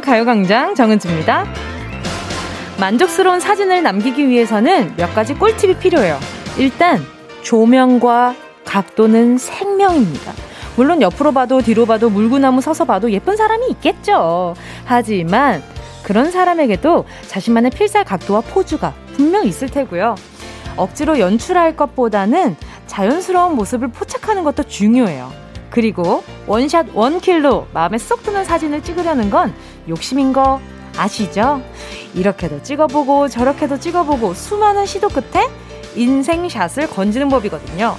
가요광장 정은지입니다. 만족스러운 사진을 남기기 위해서는 몇 가지 꿀팁이 필요해요. 일단, 조명과 각도는 생명입니다. 물론 옆으로 봐도 뒤로 봐도 물구나무 서서 봐도 예쁜 사람이 있겠죠. 하지만 그런 사람에게도 자신만의 필살 각도와 포즈가 분명 있을 테고요. 억지로 연출할 것보다는 자연스러운 모습을 포착하는 것도 중요해요. 그리고 원샷 원킬로 마음에 쏙 드는 사진을 찍으려는 건 욕심인 거 아시죠? 이렇게도 찍어보고 저렇게도 찍어보고 수많은 시도 끝에 인생샷을 건지는 법이거든요.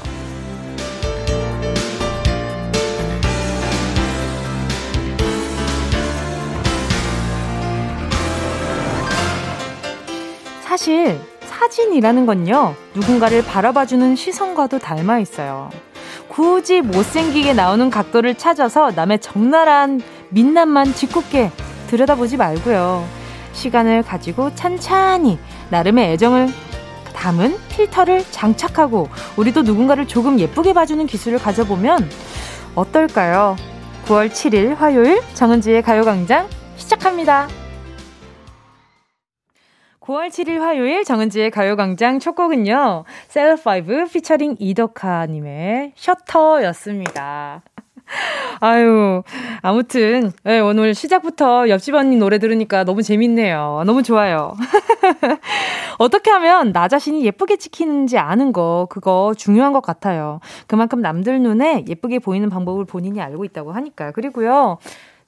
사실 사진이라는 건요, 누군가를 바라봐주는 시선과도 닮아 있어요. 굳이 못생기게 나오는 각도를 찾아서 남의 적나라한 민낯만 짓궂게 들여다보지 말고요. 시간을 가지고 찬찬히 나름의 애정을 담은 필터를 장착하고 우리도 누군가를 조금 예쁘게 봐주는 기술을 가져보면 어떨까요? 9월 7일 화요일 정은지의 가요광장 시작합니다. 9월 7일 화요일 정은지의 가요광장 첫 곡은요. 셀5 피처링 이덕하님의 셔터였습니다. 아유, 아무튼, 네, 오늘 시작부터 옆집 언니 노래 들으니까 너무 재밌네요. 너무 좋아요. 어떻게 하면 나 자신이 예쁘게 찍히는지 아는 거, 그거 중요한 것 같아요. 그만큼 남들 눈에 예쁘게 보이는 방법을 본인이 알고 있다고 하니까요. 그리고요,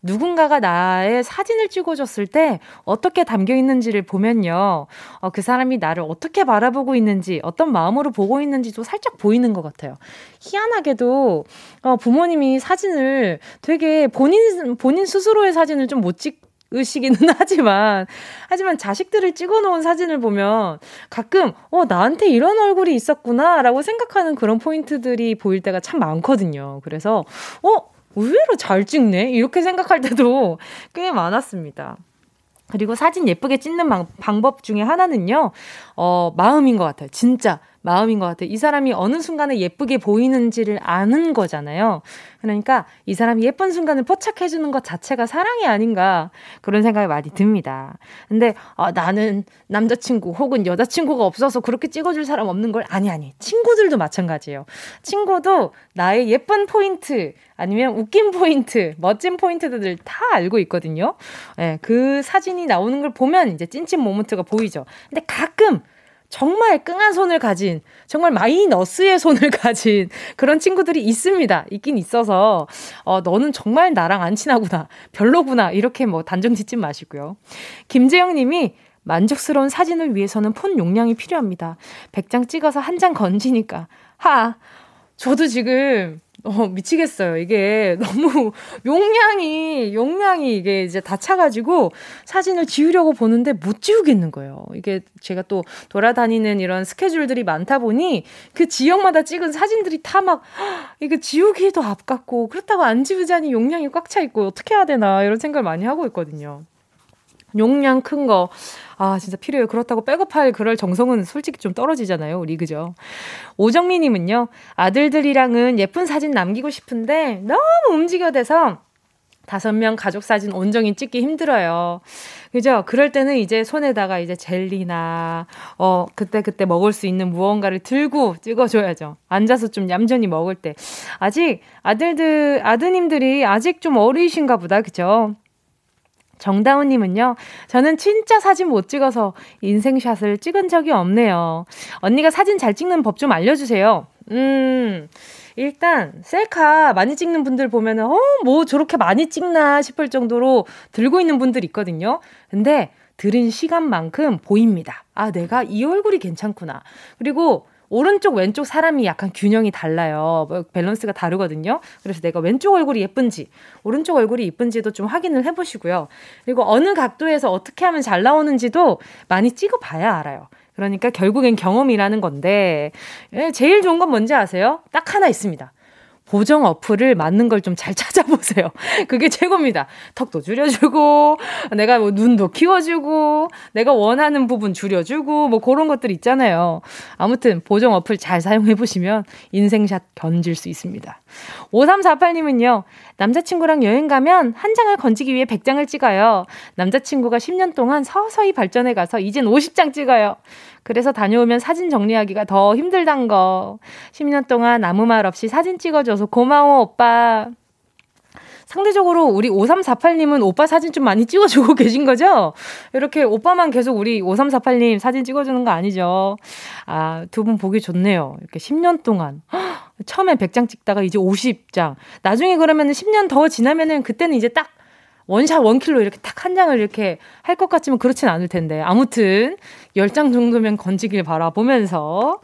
누군가가 나의 사진을 찍어줬을 때 어떻게 담겨 있는지를 보면요. 어, 그 사람이 나를 어떻게 바라보고 있는지, 어떤 마음으로 보고 있는지도 살짝 보이는 것 같아요. 희한하게도, 어, 부모님이 사진을 되게 본인, 본인 스스로의 사진을 좀 못 찍, 으시기는 하지만, 하지만 자식들을 찍어 놓은 사진을 보면 가끔, 어, 나한테 이런 얼굴이 있었구나, 라고 생각하는 그런 포인트들이 보일 때가 참 많거든요. 그래서, 어, 의외로 잘 찍네? 이렇게 생각할 때도 꽤 많았습니다. 그리고 사진 예쁘게 찍는 방, 방법 중에 하나는요, 어, 마음인 것 같아요. 진짜. 마음인 것 같아요. 이 사람이 어느 순간에 예쁘게 보이는지를 아는 거잖아요. 그러니까 이 사람이 예쁜 순간을 포착해주는 것 자체가 사랑이 아닌가 그런 생각이 많이 듭니다. 근데 아, 나는 남자친구 혹은 여자친구가 없어서 그렇게 찍어줄 사람 없는 걸 아니 아니 친구들도 마찬가지예요. 친구도 나의 예쁜 포인트 아니면 웃긴 포인트, 멋진 포인트들 다 알고 있거든요. 예, 그 사진이 나오는 걸 보면 이제 찐찐 모먼트가 보이죠. 근데 가끔 정말 끙한 손을 가진, 정말 마이너스의 손을 가진 그런 친구들이 있습니다. 있긴 있어서, 어, 너는 정말 나랑 안 친하구나. 별로구나. 이렇게 뭐 단정 짓지 마시고요. 김재영 님이 만족스러운 사진을 위해서는 폰 용량이 필요합니다. 100장 찍어서 한 장 건지니까. 하! 저도 지금 어, 미치겠어요. 이게 너무 용량이, 용량이 이게 이제 다 차가지고 사진을 지우려고 보는데 못 지우겠는 거예요. 이게 제가 또 돌아다니는 이런 스케줄들이 많다 보니 그 지역마다 찍은 사진들이 다 막, 이게 지우기도 아깝고 그렇다고 안 지우자니 용량이 꽉 차 있고 어떻게 해야 되나 이런 생각을 많이 하고 있거든요. 용량 큰 거. 아, 진짜 필요해요. 그렇다고 백업할 그럴 정성은 솔직히 좀 떨어지잖아요. 우리, 그죠? 오정미님은요, 아들들이랑은 예쁜 사진 남기고 싶은데 너무 움직여대서 다섯 명 가족 사진 온전히 찍기 힘들어요. 그죠? 그럴 때는 이제 손에다가 이제 젤리나, 어, 그때그때 그때 먹을 수 있는 무언가를 들고 찍어줘야죠. 앉아서 좀 얌전히 먹을 때. 아직 아들들, 아드님들이 아직 좀 어리신가 보다. 그죠? 정다운님은요, 저는 진짜 사진 못 찍어서 인생샷을 찍은 적이 없네요. 언니가 사진 잘 찍는 법 좀 알려주세요. 음, 일단, 셀카 많이 찍는 분들 보면은, 어, 뭐 저렇게 많이 찍나 싶을 정도로 들고 있는 분들 있거든요. 근데, 들은 시간만큼 보입니다. 아, 내가 이 얼굴이 괜찮구나. 그리고, 오른쪽 왼쪽 사람이 약간 균형이 달라요. 뭐 밸런스가 다르거든요. 그래서 내가 왼쪽 얼굴이 예쁜지 오른쪽 얼굴이 예쁜지도 좀 확인을 해보시고요. 그리고 어느 각도에서 어떻게 하면 잘 나오는지도 많이 찍어봐야 알아요. 그러니까 결국엔 경험이라는 건데 예, 제일 좋은 건 뭔지 아세요? 딱 하나 있습니다. 보정 어플을 맞는 걸 좀 잘 찾아보세요. 그게 최고입니다. 턱도 줄여주고, 내가 뭐 눈도 키워주고, 내가 원하는 부분 줄여주고, 뭐 그런 것들 있잖아요. 아무튼 보정 어플 잘 사용해보시면 인생샷 견질 수 있습니다. 5348님은요, 남자친구랑 여행 가면 한 장을 건지기 위해 100장을 찍어요. 남자친구가 10년 동안 서서히 발전해 가서 이젠 50장 찍어요. 그래서 다녀오면 사진 정리하기가 더 힘들단 거. 10년 동안 아무 말 없이 사진 찍어줘서 고마워, 오빠. 상대적으로 우리 5348님은 오빠 사진 좀 많이 찍어주고 계신 거죠? 이렇게 오빠만 계속 우리 5348님 사진 찍어주는 거 아니죠? 아, 두 분 보기 좋네요. 이렇게 10년 동안. 처음에 100장 찍다가 이제 50장. 나중에 그러면 10년 더 지나면은 그때는 이제 딱 원샷 원킬로 이렇게 딱 한 장을 이렇게 할 것 같지만 그렇진 않을 텐데. 아무튼 10장 정도면 건지길 바라보면서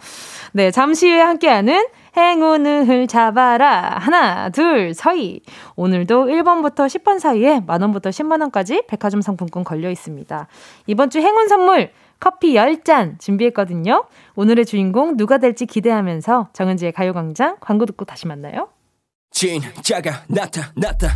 네, 잠시 후에 함께하는 행운을 잡아라. 하나, 둘, 서희. 오늘도 1번부터 10번 사이에 만원부터 10만원까지 백화점 상품권 걸려 있습니다. 이번 주 행운 선물, 커피 10잔 준비했거든요. 오늘의 주인공 누가 될지 기대하면서 정은지의 가요광장 광고 듣고 다시 만나요. 진짜가 나타났다.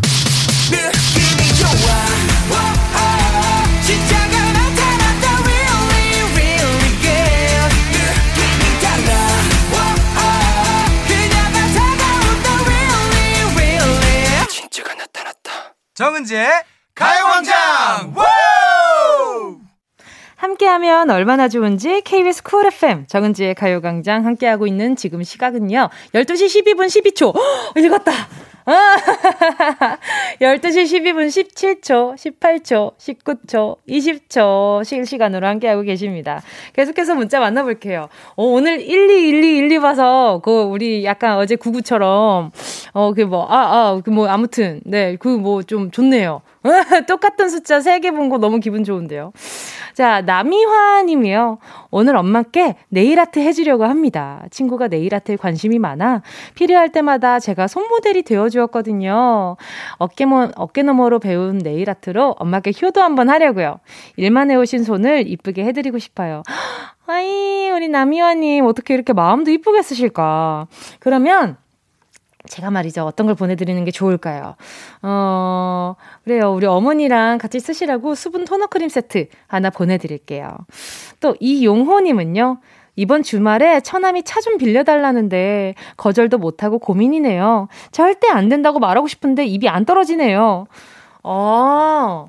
정은지의 가요광장. 함께하면 얼마나 좋은지 KBS 쿨 FM 정은지의 가요광장 함께하고 있는 지금 시각은요. 12시 12분 12초. 읽었다 12시 12분 17초, 18초, 19초, 20초 실시간으로 함께하고 계십니다. 계속해서 문자 만나볼게요. 어, 오늘 121212 봐서, 그, 우리 약간 어제 구구처럼, 어, 그 뭐, 아, 아, 그 뭐, 아무튼, 네, 그 뭐 좀 좋네요. 똑같은 숫자 3개 본 거 너무 기분 좋은데요. 자, 남이화 님이요. 오늘 엄마께 네일아트 해주려고 합니다. 친구가 네일아트에 관심이 많아 필요할 때마다 제가 손모델이 되어주었거든요. 어깨모, 어깨너머로 배운 네일아트로 엄마께 효도 한번 하려고요. 일만 해오신 손을 이쁘게 해드리고 싶어요. 아이, 우리 남이화님, 어떻게 이렇게 마음도 이쁘게 쓰실까? 그러면, 제가 말이죠. 어떤 걸 보내드리는 게 좋을까요? 어, 그래요. 우리 어머니랑 같이 쓰시라고 수분 토너 크림 세트 하나 보내드릴게요. 또, 이용호님은요. 이번 주말에 처남이 차 좀 빌려달라는데 거절도 못하고 고민이네요. 절대 안 된다고 말하고 싶은데 입이 안 떨어지네요. 아,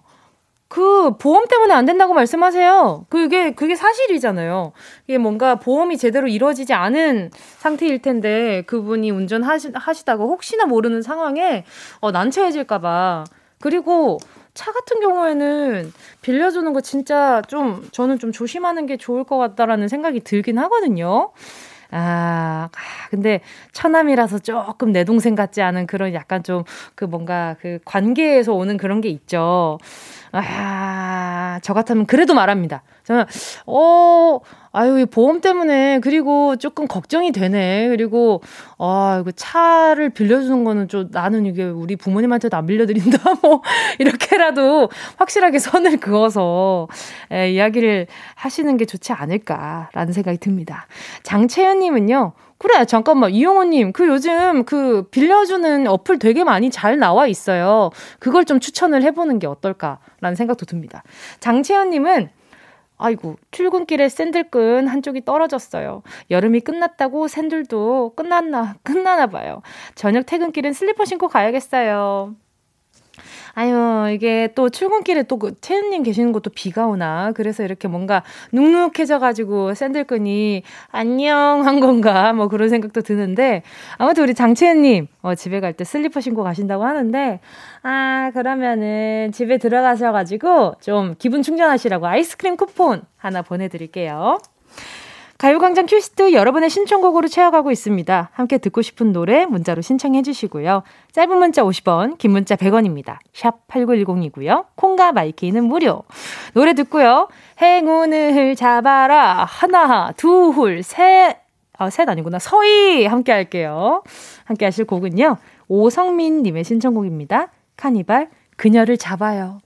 그 보험 때문에 안 된다고 말씀하세요. 그게 그게 사실이잖아요. 이게 뭔가 보험이 제대로 이루어지지 않은 상태일 텐데 그분이 운전하시 하시다가 혹시나 모르는 상황에 어 난처해질까 봐 그리고 차 같은 경우에는 빌려주는 거 진짜 좀 저는 좀 조심하는 게 좋을 것 같다라는 생각이 들긴 하거든요. 아, 아, 근데 처남이라서 조금 내 동생 같지 않은 그런 약간 좀 그 뭔가 그 관계에서 오는 그런 게 있죠. 아, 저 같으면 그래도 말합니다. 저는, 어, 아유, 이 보험 때문에, 그리고 조금 걱정이 되네. 그리고, 아, 이거 차를 빌려주는 거는 좀 나는 이게 우리 부모님한테도 안 빌려드린다. 뭐, 이렇게라도 확실하게 선을 그어서, 에, 이야기를 하시는 게 좋지 않을까라는 생각이 듭니다. 장채연님은요, 그래, 잠깐만. 이용호님, 그 요즘 그 빌려주는 어플 되게 많이 잘 나와 있어요. 그걸 좀 추천을 해보는 게 어떨까라는 생각도 듭니다. 장채연님은 아이고, 출근길에 샌들끈 한쪽이 떨어졌어요. 여름이 끝났다고 샌들도 끝났나, 끝나나 봐요. 저녁 퇴근길은 슬리퍼 신고 가야겠어요. 아유, 이게 또 출근길에 또그 채은님 계시는 곳도 비가 오나. 그래서 이렇게 뭔가 눅눅해져가지고 샌들끈이 안녕 한 건가. 뭐 그런 생각도 드는데. 아무튼 우리 장채은님, 어, 집에 갈 때 슬리퍼 신고 가신다고 하는데. 아, 그러면은 집에 들어가셔가지고 좀 기분 충전하시라고 아이스크림 쿠폰 하나 보내드릴게요. 가요광장 큐시트 여러분의 신청곡으로 채워가고 있습니다. 함께 듣고 싶은 노래 문자로 신청해 주시고요. 짧은 문자 50원, 긴 문자 100원입니다. 샵 8910이고요. 콩과 마이케이는 무료. 노래 듣고요. 행운을 잡아라. 하나, 둘, 셋. 아, 셋 아니구나. 서희 함께 할게요. 함께 하실 곡은요. 오성민 님의 신청곡입니다. 카니발 그녀를 잡아요.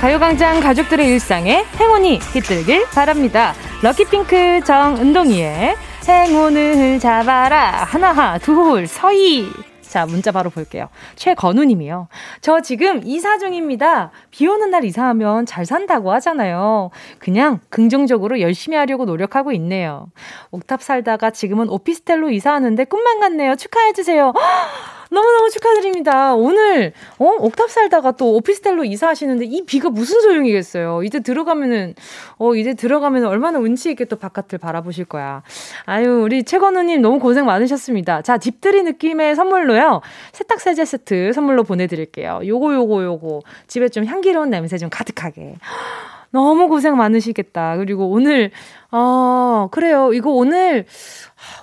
가요광장 가족들의 일상에 행운이 깃들길 바랍니다. 럭키핑크 정은동이의 행운을 잡아라 하나 둘 서희 자, 문자 바로 볼게요. 최건우 님이요. 저 지금 이사 중입니다. 비 오는 날 이사하면 잘 산다고 하잖아요. 그냥 긍정적으로 열심히 하려고 노력하고 있네요. 옥탑 살다가 지금은 오피스텔로 이사하는데 꿈만 같네요. 축하해주세요. 너무너무 축하드립니다. 오늘, 어? 옥탑 살다가 또 오피스텔로 이사하시는데 이 비가 무슨 소용이겠어요. 이제 들어가면은, 어, 이제 들어가면 얼마나 운치 있게 또 바깥을 바라보실 거야. 아유, 우리 최건우님 너무 고생 많으셨습니다. 자, 집들이 느낌의 선물로요. 세탁세제 세트 선물로 보내드릴게요. 요거, 요거, 요거. 집에 좀 향기로운 냄새 좀 가득하게. 너무 고생 많으시겠다. 그리고 오늘, 어, 그래요. 이거 오늘,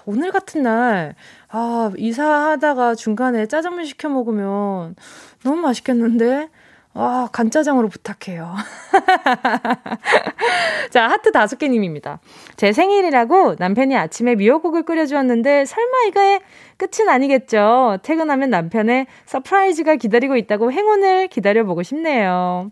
오늘 같은 날, 아, 이사하다가 중간에 짜장면 시켜 먹으면 너무 맛있겠는데? 아, 간짜장으로 부탁해요. 자, 하트 다섯 개님입니다. 제 생일이라고 남편이 아침에 미역국을 끓여주었는데 설마 이거의 끝은 아니겠죠? 퇴근하면 남편의 surprise가 기다리고 있다고 행운을 기다려보고 싶네요.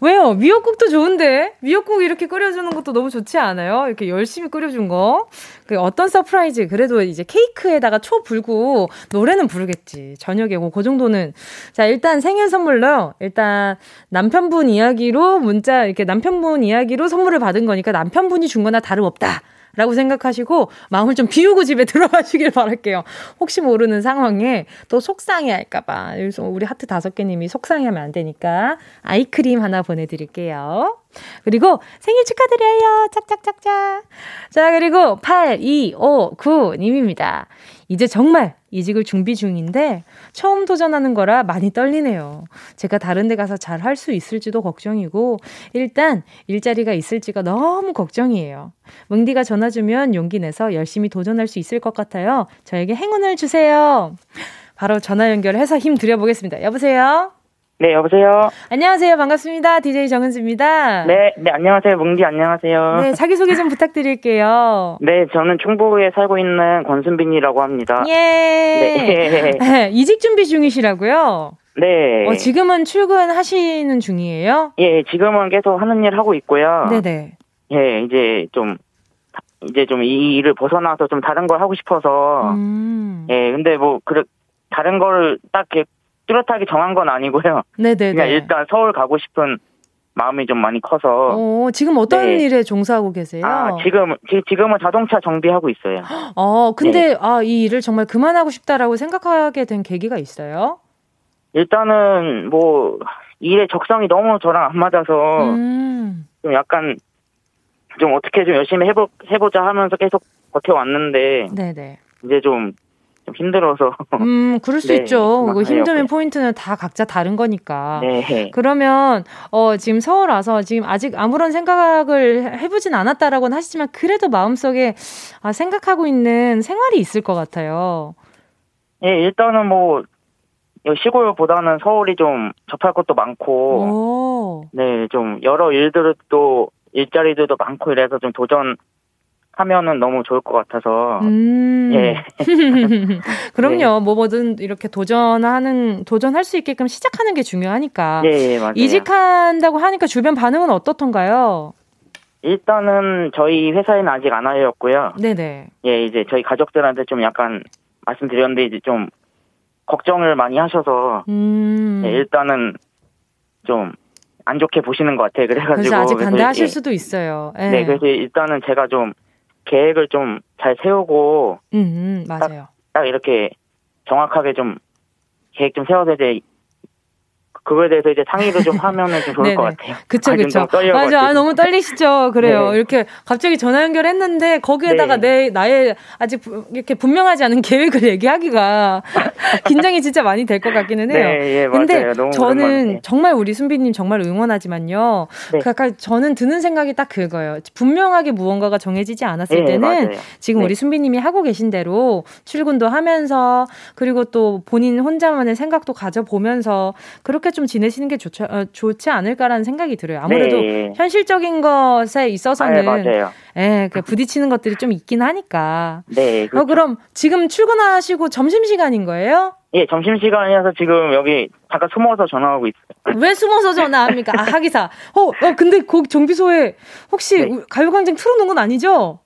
왜요? 미역국도 좋은데? 미역국 이렇게 끓여주는 것도 너무 좋지 않아요? 이렇게 열심히 끓여준 거. 그 어떤 surprise, 그래도 이제 케이크에다가 초 불고 노래는 부르겠지. 저녁에 뭐, 그 정도는. 자, 일단 생일 선물로, 일단 남편분 이야기로 문자, 이렇게 남편분 이야기로 선물을 받은 거니까 남편분이 준 거나 다름없다. 라고 생각하시고 마음을 좀 비우고 집에 들어가시길 바랄게요. 혹시 모르는 상황에 또 속상해 할까봐. 그래서 우리 하트 다섯 개님이 속상해 하면 안 되니까 아이스크림 하나 보내드릴게요. 그리고 생일 축하드려요. 짝짝짝짝. 자, 그리고 8259님입니다. 이제 정말 이직을 준비 중인데 처음 도전하는 거라 많이 떨리네요. 제가 다른 데 가서 잘 할 수 있을지도 걱정이고 일단 일자리가 있을지가 너무 걱정이에요. 뭉디가 전화 주면 용기 내서 열심히 도전할 수 있을 것 같아요. 저에게 행운을 주세요. 바로 전화 연결해서 힘 드려보겠습니다. 여보세요? 네, 여보세요? 안녕하세요. 반갑습니다. DJ 정은지입니다. 네, 네, 안녕하세요. 뭉디 안녕하세요. 네, 자기소개 좀 부탁드릴게요. 네, 저는 충북에 살고 있는 권순빈이라고 합니다. 예. 네. 네. 이직 준비 중이시라고요? 네. 어, 지금은 출근하시는 중이에요? 예, 지금은 계속 하는 일 하고 있고요. 네네. 예, 이제 좀, 이제 좀 이 일을 벗어나서 좀 다른 걸 하고 싶어서. 음. 예, 근데 뭐, 그, 다른 걸 딱 이렇게 뚜렷하게 정한 건 아니고요. 네네네. 그냥 일단 서울 가고 싶은 마음이 좀 많이 커서. 어, 지금 어떤 네. 일에 종사하고 계세요? 아, 지금, 지금은 자동차 정비하고 있어요. 어, 근데, 네. 아, 이 일을 정말 그만하고 싶다라고 생각하게 된 계기가 있어요? 일단은, 뭐, 일의 적성이 너무 저랑 안 맞아서, 음. 좀 약간, 좀 어떻게 좀 열심히 해보, 해보자 하면서 계속 버텨왔는데, 네네. 이제 좀, 좀 힘들어서. 음, 그럴 수 네, 있죠. 그거 힘든 포인트는 다 각자 다른 거니까. 네. 그러면, 어, 지금 서울 와서 지금 아직 아무런 생각을 해보진 않았다라고는 하시지만 그래도 마음속에 아, 생각하고 있는 생활이 있을 것 같아요. 예, 일단은 뭐, 시골보다는 서울이 좀 접할 것도 많고, 오. 네, 좀 여러 일들을 또 일자리들도 많고 이래서 좀 도전 하면은 너무 좋을 것 같아서. 음. 예. 그럼요. 네. 뭐 뭐든 이렇게 도전하는 도전할 수 있게끔 시작하는 게 중요하니까. 예, 예 맞아요. 이직한다고 하니까 주변 반응은 어떻던가요? 일단은 저희 회사에는 아직 안 알렸고요. 네네. 예, 이제 저희 가족들한테 좀 약간 말씀드렸는데 이제 좀 걱정을 많이 하셔서 음. 예, 일단은 좀안 좋게 보시는 것 같아요. 그래가지고 그래서 아직 반대하실 예. 수도 있어요. 예. 네, 그래서 일단은 제가 좀 계획을 좀 잘 세우고 음, 음 맞아요. 딱, 딱, 이렇게 정확하게 좀 계획 좀 세워서 이제 그거에 대해서 이제 상의를 좀 하면은 좀 좋을 것 같아요. 그쵸, 그쵸. 맞아. 아, 너무 떨리시죠? 그래요. 네. 이렇게 갑자기 전화 연결했는데 거기에다가 네. 내, 나의 아직 이렇게 분명하지 않은 계획을 얘기하기가 긴장이 진짜 많이 될 것 같기는 해요. 네, 예, 근데 맞아요. 저는 오랜만에. 정말 우리 순비님 정말 응원하지만요. 네. 그 약간 저는 드는 생각이 딱 그거예요. 분명하게 무언가가 정해지지 않았을 예, 때는 맞아요. 지금 네. 우리 순비님이 하고 계신 대로 출근도 하면서 그리고 또 본인 혼자만의 생각도 가져보면서 그렇게 좀 지내시는 게 좋지, 어, 좋지 않을까라는 생각이 들어요. 아무래도 네. 현실적인 것에 있어서는 아. 예, 그 부딪히는 것들이 좀 있긴 하니까. 네. 어, 그렇죠. 그럼 지금 출근하시고 점심 시간인 거예요? 예, 점심 시간이어서 지금 여기 잠깐 숨어서 전화하고 있어요. 왜 숨어서 전화합니까? 아, 하기사. 어, 어 근데 거기 정비소에 혹시 네. 가요광장 틀어 놓은 건 아니죠?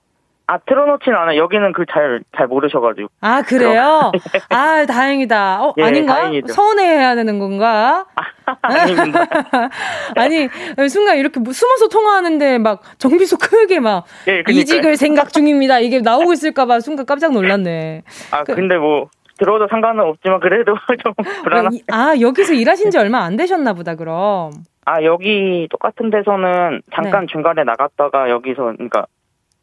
아, 틀어놓지는 않아요. 여기는 그 잘, 잘 모르셔가지고. 아, 그래요? 아, 다행이다. 어, 예, 아닌가? 다행이죠. 서운해해야 되는 건가? 아닙니다. 아니, 순간 이렇게 뭐 숨어서 통화하는데 막 정비소 크게 막 예, 이직을 생각 중입니다. 이게 나오고 있을까봐 순간 깜짝 놀랐네. 아, 그, 근데 뭐, 들어도 상관은 없지만 그래도 좀 불안한. 아, 여기서 일하신 지 얼마 안 되셨나 보다, 그럼. 아, 여기 똑같은 데서는 잠깐 네. 중간에 나갔다가 여기서, 그러니까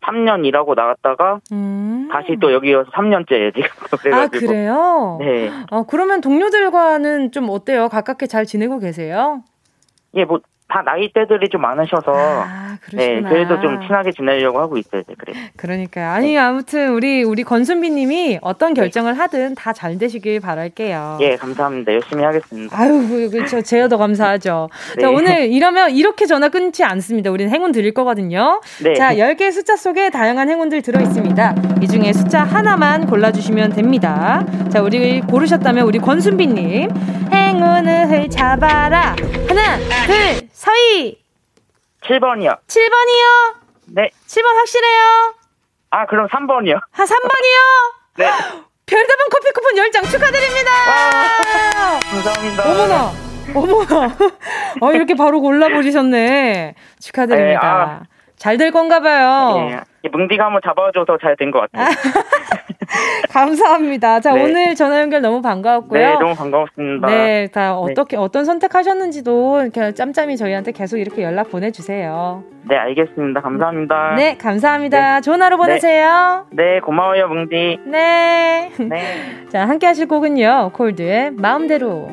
3년 일하고 나갔다가 음. 다시 또 여기 와서 3년째 지금 그래가지고. 아 그래요? 네. 어 그러면 동료들과는 좀 어때요? 가깝게 잘 지내고 계세요? 예, 뭐 다 나이대들이 좀 많으셔서 아, 네 그래도 좀 친하게 지내려고 하고 있어요. 그래. 그러니까요. 아니 네. 아무튼 우리 우리 권순비님이 어떤 네. 결정을 하든 다 잘 되시길 바랄게요. 예 감사합니다. 열심히 하겠습니다. 아유 그렇죠. 제가 더 감사하죠. 네. 자 오늘 이러면 이렇게 전화 끊지 않습니다. 우리는 행운 드릴 거거든요. 네. 자 10개의 숫자 속에 다양한 행운들 들어 있습니다. 이 중에 숫자 하나만 골라주시면 됩니다. 자 우리 고르셨다면 우리 권순비님 행운을 잡아라 하나 둘 서희. 7번이요. 7번이요? 네. 7번 확실해요? 아, 그럼 3번이요. 아, 3번이요? 네. 별다방 커피 쿠폰 10장 축하드립니다. 와, 감사합니다. 어머나. 어머나. 어, 이렇게 바로 골라보시셨네. 축하드립니다. 네, 아. 잘 될 건가 봐요. 예, 뭉디가 한번 잡아줘서 잘 된 것 같아요. 감사합니다. 자, 네. 오늘 전화 연결 너무 반가웠고요. 네, 너무 반가웠습니다. 네, 다 네. 어떻게, 네. 어떤 선택하셨는지도 이렇게 짬짬이 저희한테 계속 이렇게 연락 보내주세요. 네, 알겠습니다. 감사합니다. 네, 감사합니다. 네. 좋은 하루 보내세요. 네, 고마워요, 뭉디. 네. 네. 자, 함께 하실 곡은요, 콜드의 마음대로.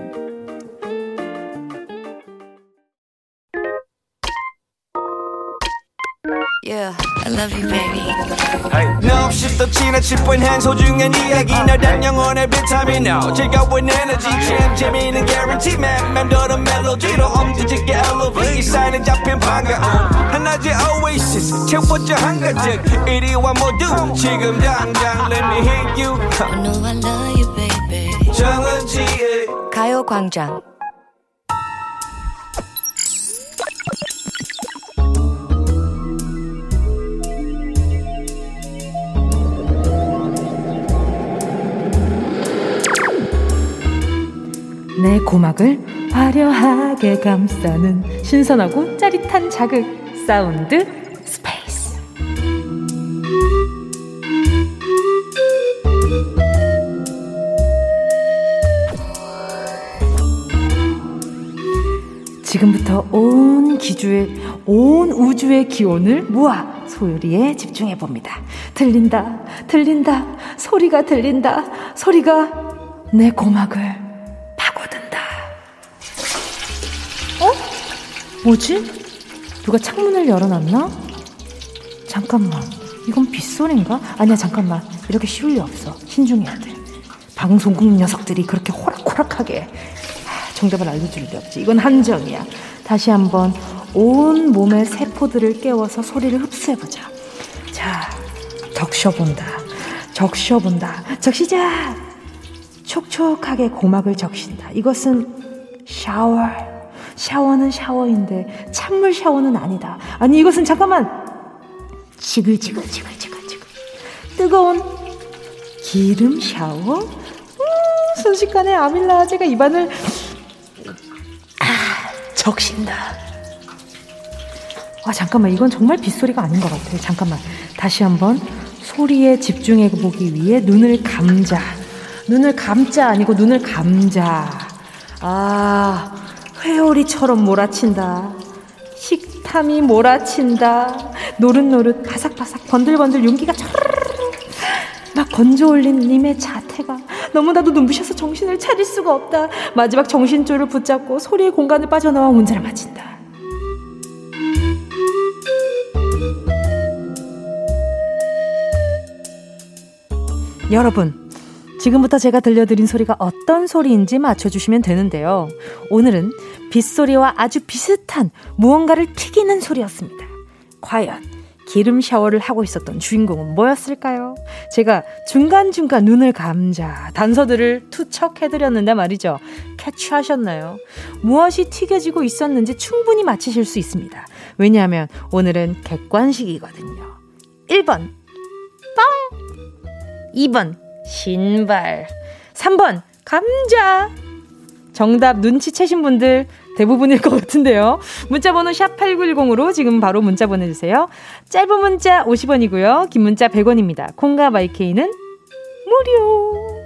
Yeah, I love you, baby. No, 없이 또 지나칠 뻔한 소중한 이야기. 너란 영혼의 비타민. No 즐거운 에너지. 참 재미있는 guarantee man. 맘대로 멜로디로 엄지짓게 elevate. 이 사인은 잡힌 반가움 하나의 oasis. 채워져 한가득. 이리와 모두 지금 당장 let me hit you. I know I love you, baby. 정은지의 가요광장 내 고막을 화려하게 감싸는 신선하고 짜릿한 자극 사운드 스페이스 지금부터 온 기주의 온 우주의 기온을 모아 소리에 집중해 봅니다. 들린다, 들린다, 소리가 들린다, 소리가 내 고막을 뭐지? 누가 창문을 열어놨나? 잠깐만. 이건 빗소리인가? 아니야, 잠깐만. 이렇게 쉬울 리 없어. 신중해야 돼. 방송국 녀석들이 그렇게 호락호락하게 정답을 알려줄 리 없지. 이건 한정이야. 다시 한번 온 몸의 세포들을 깨워서 소리를 흡수해보자. 자, 적셔본다. 적셔본다. 적시자! 촉촉하게 고막을 적신다. 이것은 샤워. 샤워는 샤워인데 찬물 샤워는 아니다. 아니 이것은 잠깐만 지글지글 지글지글 지글 뜨거운 기름 샤워? 음, 순식간에 아밀라제가 입안을 아, 적신다. 아 잠깐만 이건 정말 빗소리가 아닌 것 같아요. 잠깐만 다시 한번 소리에 집중해 보기 위해 눈을 감자. 눈을 감자 아니고 눈을 감자. 아 회오리처럼 몰아친다. 식탐이 몰아친다. 노릇노릇 바삭바삭 번들번들 용기가 막 건져 올린 님의 자태가 너무나도 눈부셔서 정신을 차릴 수가 없다. 마지막 정신줄을 붙잡고 소리의 공간을 빠져나와 운전을 마친다. 여러분, 지금부터 제가 들려드린 소리가 어떤 소리인지 맞춰주시면 되는데요. 오늘은 빗소리와 아주 비슷한 무언가를 튀기는 소리였습니다. 과연 기름 샤워를 하고 있었던 주인공은 뭐였을까요? 제가 중간중간 눈을 감자 단서들을 투척해드렸는데 말이죠. 캐치하셨나요? 무엇이 튀겨지고 있었는지 충분히 맞히실 수 있습니다. 왜냐하면 오늘은 객관식이거든요. 1번 뻥! 2번, 신발. 3번, 감자. 정답 눈치채신 분들 대부분일 것 같은데요. 문자번호 샵 8910으로 지금 바로 문자 보내주세요. 짧은 문자 50원이고요. 긴 문자 100원입니다. 콩과 마이케이는 무료.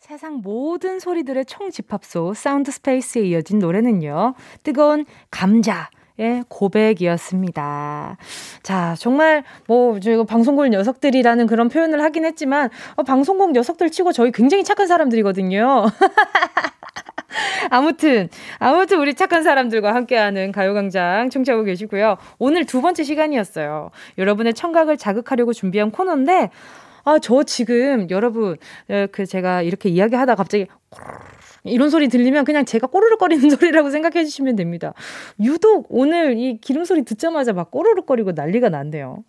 세상 모든 소리들의 총집합소 사운드 스페이스에 이어진 노래는요. 뜨거운 감자. 의 고백이었습니다. 자, 정말 뭐 저희가 방송국 녀석들이라는 그런 표현을 하긴 했지만 어, 방송국 녀석들 치고 저희 굉장히 착한 사람들이거든요. 아무튼, 아무튼 우리 착한 사람들과 함께하는 가요광장 청취하고 계시고요. 오늘 두 번째 시간이었어요. 여러분의 청각을 자극하려고 준비한 코너인데, 아, 저 지금 여러분, 그 제가 이렇게 이야기하다 갑자기 이런 소리 들리면 그냥 제가 꼬르륵거리는 소리라고 생각해 주시면 됩니다. 유독 오늘 이 기름 소리 듣자마자 막 꼬르륵거리고 난리가 났네요.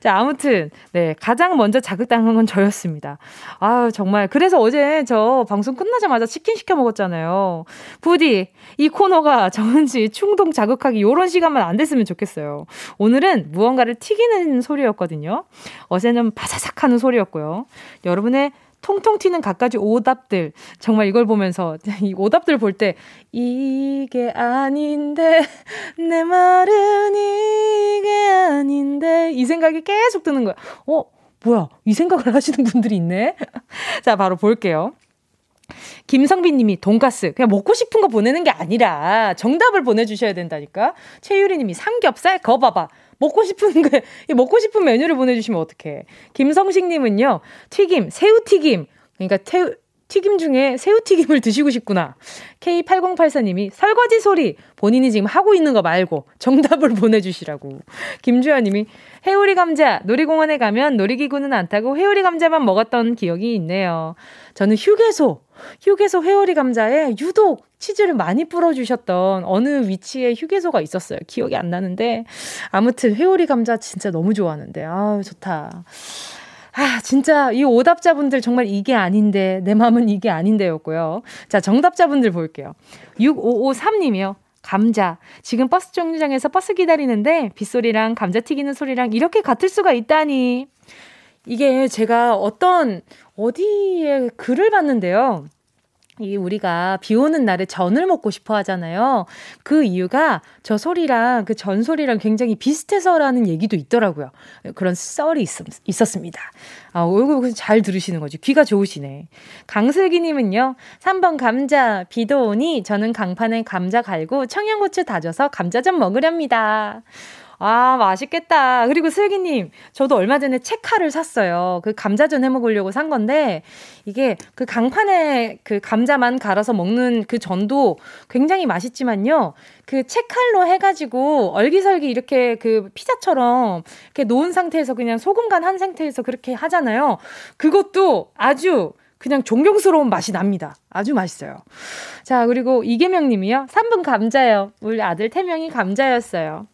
자, 아무튼, 네, 가장 먼저 자극당한 건 저였습니다. 아 정말. 그래서 어제 저 방송 끝나자마자 치킨 시켜 먹었잖아요. 부디, 이 코너가 정은지 충동 자극하기 요런 시간만 안 됐으면 좋겠어요. 오늘은 무언가를 튀기는 소리였거든요. 어제는 바사삭 하는 소리였고요. 여러분의 통통 튀는 갖가지 오답들. 정말 이걸 보면서, 이 오답들 볼 때, 이게 아닌데, 내 말은 이게 아닌데, 이 생각이 계속 드는 거야. 어, 뭐야, 이 생각을 하시는 분들이 있네? 자, 바로 볼게요. 김성빈 님이 돈가스. 그냥 먹고 싶은 거 보내는 게 아니라 정답을 보내 주셔야 된다니까. 최유리 님이 삼겹살, 거 봐봐. 먹고 싶은 그 먹고 싶은 메뉴를 보내주시면 어떡해. 김성식님은요, 튀김, 새우 튀김. 그러니까 태, 튀김 중에 새우튀김을 드시고 싶구나. K8084님이 설거지 소리 본인이 지금 하고 있는 거 말고 정답을 보내주시라고. 김주현님이 해오리 감자 놀이공원에 가면 놀이기구는 안 타고 해오리 감자만 먹었던 기억이 있네요. 저는 휴게소 휴게소 회오리 감자에 유독 치즈를 많이 뿌려주셨던 어느 위치에 휴게소가 있었어요. 기억이 안 나는데. 아무튼 회오리 감자 진짜 너무 좋아하는데. 아 좋다. 아, 진짜 이 오답자분들 정말 이게 아닌데, 내 마음은 이게 아닌데였고요. 자, 정답자분들 볼게요. 6553님이요. 감자. 지금 버스 정류장에서 버스 기다리는데 빗소리랑 감자 튀기는 소리랑 이렇게 같을 수가 있다니. 이게 제가 어떤 어디에 글을 봤는데요. 이 우리가 비 오는 날에 전을 먹고 싶어 하잖아요. 그 이유가 저 소리랑 그 전 소리랑 굉장히 비슷해서라는 얘기도 있더라고요. 그런 썰이 있, 있었습니다. 아, 얼굴 잘 들으시는 거죠. 귀가 좋으시네. 강슬기님은요, 3번 감자, 비도 오니 저는 강판에 감자 갈고 청양고추 다져서 감자전 먹으렵니다. 아, 맛있겠다. 그리고 슬기님, 저도 얼마 전에 채칼을 샀어요. 그 감자전 해 먹으려고 산 건데, 이게 그 강판에 그 감자만 갈아서 먹는 그 전도 굉장히 맛있지만요. 그 채칼로 해가지고 얼기설기 이렇게 그 피자처럼 이렇게 놓은 상태에서 그냥 소금 간 한 상태에서 그렇게 하잖아요. 그것도 아주 그냥 존경스러운 맛이 납니다. 아주 맛있어요. 자, 그리고 이계명 님이요. 3분 감자요. 우리 아들 태명이 감자였어요.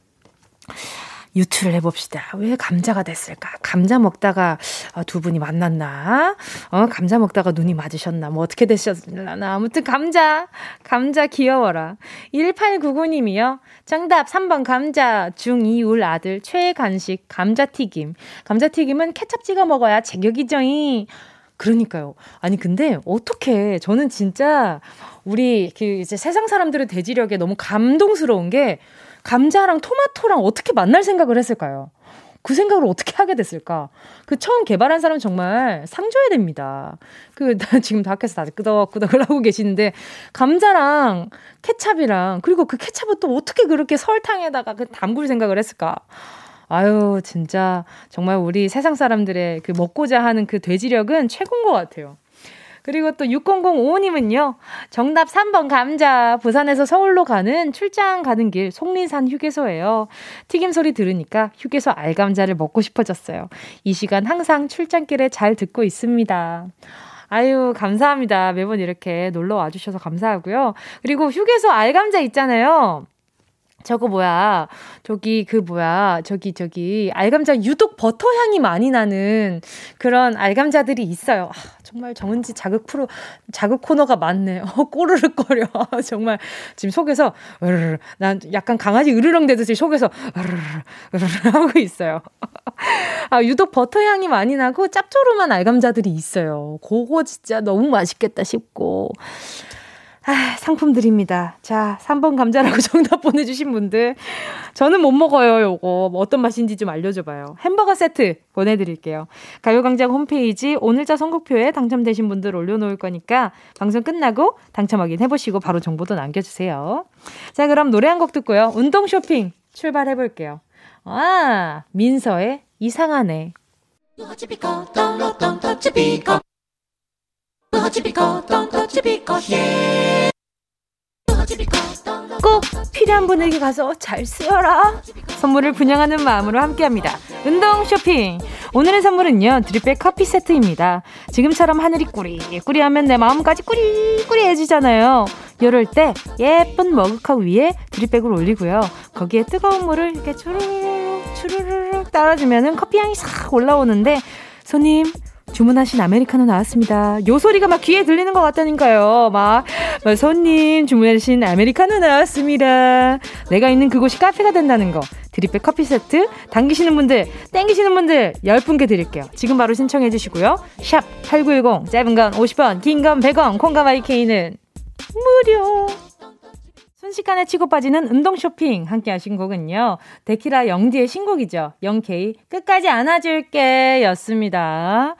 유추를 해봅시다. 왜 감자가 됐을까? 감자 먹다가 어, 두 분이 만났나? 어, 감자 먹다가 눈이 맞으셨나? 뭐 어떻게 되셨나? 아무튼 감자, 감자 귀여워라. 1899님이요. 정답 3번 감자. 중2 울 아들 최애 간식 감자튀김. 감자튀김은 케찹 찍어 먹어야 제격이죠이. 그러니까요. 아니 근데 어떻게 저는 진짜 우리 그 이제 세상 사람들의 대지력에 너무 감동스러운 게 감자랑 토마토랑 어떻게 만날 생각을 했을까요? 그 생각을 어떻게 하게 됐을까? 그 처음 개발한 사람 정말 상 줘야 됩니다. 그 지금 밖에서 다들 끄덕끄덕을 하고 계시는데 감자랑 케찹이랑 그리고 그 케찹을 또 어떻게 그렇게 설탕에다가 그 담글 생각을 했을까? 아유 진짜 정말 우리 세상 사람들의 그 먹고자 하는 그 돼지력은 최고인 것 같아요. 그리고 또 6005님은요. 정답 3번 감자. 부산에서 서울로 가는 출장 가는 길 속리산 휴게소예요. 튀김 소리 들으니까 휴게소 알감자를 먹고 싶어졌어요. 이 시간 항상 출장길에 잘 듣고 있습니다. 아유, 감사합니다. 매번 이렇게 놀러 와주셔서 감사하고요. 그리고 휴게소 알감자 있잖아요. 저거 뭐야. 저기 그 뭐야. 저기 저기 알감자 유독 버터 향이 많이 나는 그런 알감자들이 있어요. 아, 정말 정은지 자극 프로 자극 코너가 많네. 어, 꼬르륵거려. 정말 지금 속에서 으르르 난 약간 강아지 으르렁 대듯이 속에서 으르르 으르르 하고 있어요. 아, 유독 버터 향이 많이 나고 짭조름한 알감자들이 있어요. 그거 진짜 너무 맛있겠다 싶고. 아, 상품 드립니다. 자, 3번 감자라고 정답 보내주신 분들. 저는 못 먹어요, 요거. 뭐 어떤 맛인지 좀 알려줘봐요. 햄버거 세트 보내드릴게요. 가요광장 홈페이지 오늘자 선곡표에 당첨되신 분들 올려놓을 거니까 방송 끝나고 당첨 확인해보시고 바로 정보도 남겨주세요. 자, 그럼 노래 한 곡 듣고요. 운동 쇼핑 출발해볼게요. 아, 민서의 이상하네. 꼭 필요한 분에게 가서 잘 쓰여라. 선물을 분양하는 마음으로 함께합니다. 운동 쇼핑. 오늘의 선물은요 드립백 커피 세트입니다. 지금처럼 하늘이 꾸리꾸리하면 내 마음까지 꾸리꾸리해지잖아요. 이럴 때 예쁜 머그컵 위에 드립백을 올리고요. 거기에 뜨거운 물을 이렇게 주르륵 주르륵 따라주면 커피 향이 싹 올라오는데 손님 주문하신 아메리카노 나왔습니다. 요 소리가 막 귀에 들리는 것 같다니까요. 막, 막 손님 주문하신 아메리카노 나왔습니다. 내가 있는 그곳이 카페가 된다는 거. 드립백 커피 세트 당기시는 분들, 땡기시는 분들 10분께 드릴게요. 지금 바로 신청해 주시고요. 샵 8910 짧은 건 50원, 긴 건 100원, 콩과 마이케이는 무료. 순식간에 치고 빠지는 운동 쇼핑 함께 하신 곡은요. 데키라 영디의 신곡이죠. 영케이 끝까지 안아줄게 였습니다.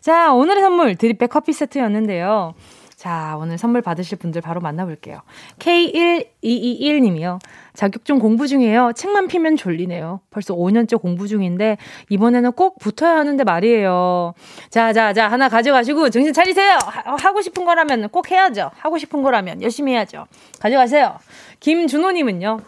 자, 오늘의 선물 드립백 커피 세트였는데요. 자, 오늘 선물 받으실 분들 바로 만나볼게요. K1221님이요. 자격증 공부 중이에요. 책만 피면 졸리네요. 벌써 5년째 공부 중인데, 이번에는 꼭 붙어야 하는데 말이에요. 자, 자, 자, 하나 가져가시고 정신 차리세요! 하, 고 싶은 거라면 꼭 해야죠. 하고 싶은 거라면 열심히 해야죠. 가져가세요. 김준호님은요.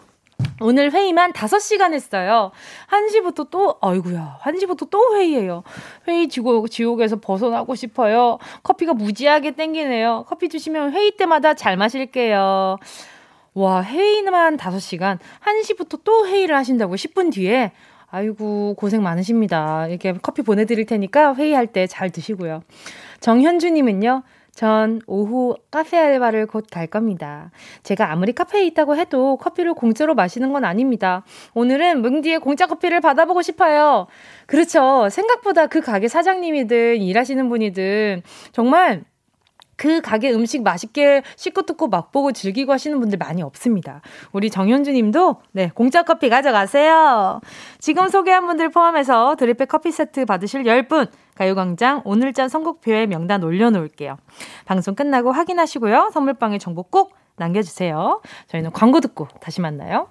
오늘 회의만 5시간 했어요. 1시부터 또, 아이구야, 1시부터 또 회의해요. 회의 지옥, 지옥에서 벗어나고 싶어요. 커피가 무지하게 땡기네요. 커피 주시면 회의 때마다 잘 마실게요. 와, 회의만 5시간, 1시부터 또 회의를 하신다고 10분 뒤에 아이고, 고생 많으십니다. 이렇게 커피 보내드릴 테니까 회의할 때 잘 드시고요. 정현주님은요, 전 오후 카페 알바를 곧 갈 겁니다. 제가 아무리 카페에 있다고 해도 커피를 공짜로 마시는 건 아닙니다. 오늘은 뭉디의 공짜 커피를 받아보고 싶어요. 그렇죠. 생각보다 그 가게 사장님이든 일하시는 분이든 정말 그 가게 음식 맛있게 씻고 뜯고 맛보고 즐기고 하시는 분들 많이 없습니다. 우리 정현주 님도 네, 공짜 커피 가져가세요. 지금 소개한 분들 포함해서 드립백 커피 세트 받으실 10분 가요광장 오늘자 선곡표에 명단 올려놓을게요. 방송 끝나고 확인하시고요. 선물방에 정보 꼭 남겨주세요. 저희는 광고 듣고 다시 만나요.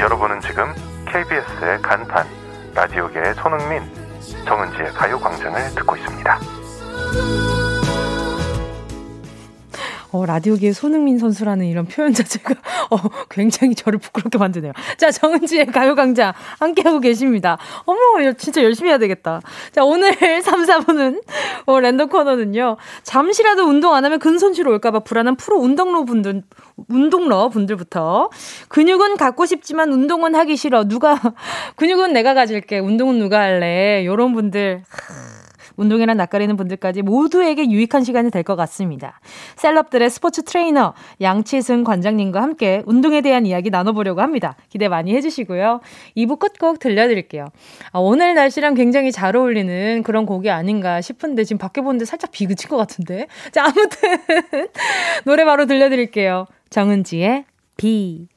여러분은 지금 KBS의 간판 라디오계의 손흥민, 정은지의 가요광장을 듣고 있습니다. 어, 라디오계의 손흥민 선수라는 이런 표현 자체가 어, 굉장히 저를 부끄럽게 만드네요. 자, 정은지의 가요광장 함께하고 계십니다. 어머, 진짜 열심히 해야 되겠다. 자, 오늘 3, 4분은 어, 랜덤 코너는요. 잠시라도 운동 안 하면 근손실 올까봐 불안한 프로 운동러 분들, 운동러 분들부터 근육은 갖고 싶지만 운동은 하기 싫어. 누가, 근육은 내가 가질게. 운동은 누가 할래. 요런 분들. 운동이랑 낯가리는 분들까지 모두에게 유익한 시간이 될 것 같습니다. celeb들의 스포츠 트레이너 양치승 관장님과 함께 운동에 대한 이야기 나눠보려고 합니다. 기대 많이 해주시고요. 2부 끝곡 들려드릴게요. 아, 오늘 날씨랑 굉장히 잘 어울리는 그런 곡이 아닌가 싶은데 지금 밖에 보는데 살짝 비 그친 것 같은데. 자, 아무튼 노래 바로 들려드릴게요. 정은지의 비.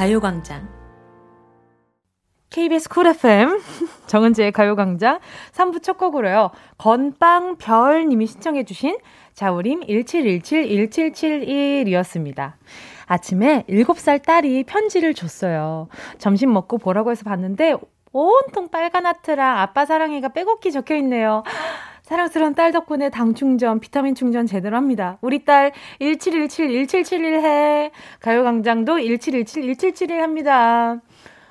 가요광장. KBS 쿨 FM 정은지의 가요광장 3부 첫 곡으로요. 건빵별 님이 신청해주신 자우림 1717-1771이었습니다. 아침에 7살 딸이 편지를 줬어요. 점심 먹고 보라고 해서 봤는데 온통 빨간 하트랑 아빠 사랑해가 빼곡히 적혀 있네요. 사랑스러운 딸 덕분에 당 충전, 비타민 충전 제대로 합니다. 우리 딸 1717, 1771 해. 가요광장도 1717, 1771 합니다.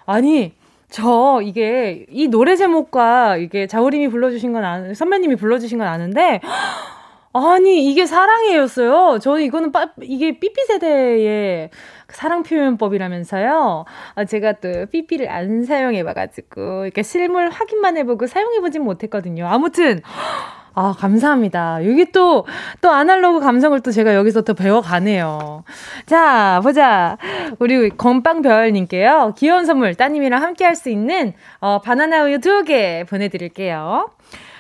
아니, 저 이게 이 노래 제목과 이게 자우림이 불러주신 건 아는, 선배님이 불러주신 건 아는데, 아니, 이게 사랑이었어요. 저는 이거는 빠, 이게 삐삐 세대의 사랑 표현법이라면서요. 아, 제가 또 삐삐를 안 사용해 봐가지고, 이렇게 실물 확인만 해보고 사용해보진 못했거든요. 아무튼, 아, 감사합니다. 여기 또, 또 아날로그 감성을 또 제가 여기서 또 배워가네요. 자, 보자. 우리 건빵별님께요. 귀여운 선물 따님이랑 함께 할 수 있는, 어, 바나나 우유 두 개 보내드릴게요.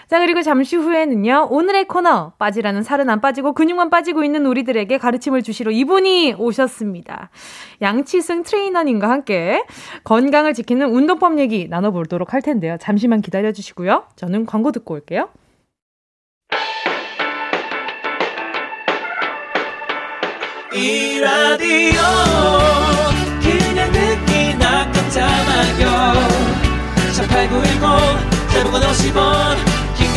자, 그리고 잠시 후에는요, 오늘의 코너, 빠지라는 살은 안 빠지고 근육만 빠지고 있는 우리들에게 가르침을 주시러 이분이 오셨습니다. 양치승 트레이너님과 함께 건강을 지키는 운동법 얘기 나눠보도록 할 텐데요. 잠시만 기다려 주시고요. 저는 광고 듣고 올게요. 이 라디오 그냥 듣기나 깜짝마요 18910 대목원 50원 긴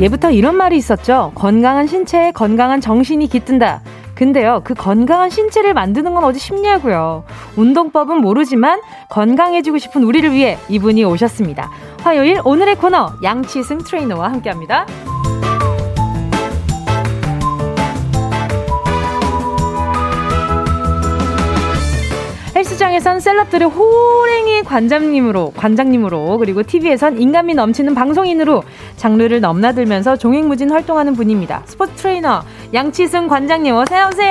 예부터 이런 말이 있었죠. 건강한 신체에 건강한 정신이 깃든다. 근데요, 그 건강한 신체를 만드는 건 어디 쉽냐고요. 운동법은 모르지만 건강해지고 싶은 우리를 위해 이분이 오셨습니다. 화요일 오늘의 코너 양치승 트레이너와 함께합니다. 헬스장에선 celeb들의 호랭이 관장님으로, 관장님으로, 그리고 TV에선 인간미 넘치는 방송인으로 장르를 넘나들면서 종횡무진 활동하는 분입니다. 스포츠 트레이너 양치승 관장님, 어서 오세요.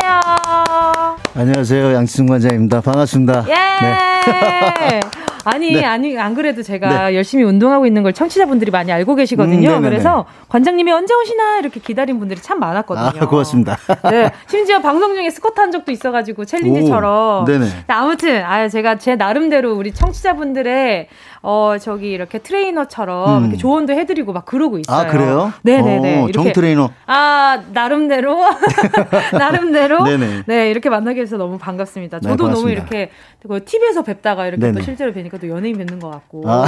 안녕하세요. 양치승 관장입니다. 반갑습니다. 예! 네. 아니, 네. 아니, 안 그래도 제가 네. 열심히 운동하고 있는 걸 청취자분들이 많이 알고 계시거든요. 음, 그래서 관장님이 언제 오시나 이렇게 기다린 분들이 참 많았거든요. 아, 고맙습니다. 네. 심지어 방송 중에 스쿼트 한 적도 있어가지고 challenge처럼. 오, 네네. 아무튼, 아, 제가 제 나름대로 우리 청취자분들의 어 저기 이렇게 트레이너처럼 음. 이렇게 조언도 해드리고 막 그러고 있어요. 아 그래요? 네네네. 오, 정 트레이너. 아 나름대로 나름대로 네네. 네 이렇게 만나게 돼서 너무 반갑습니다. 네, 저도 네, 너무 이렇게 TV에서 뵙다가 이렇게 네네. 또 실제로 뵈니까 또 연예인 뵙는 것 같고 아.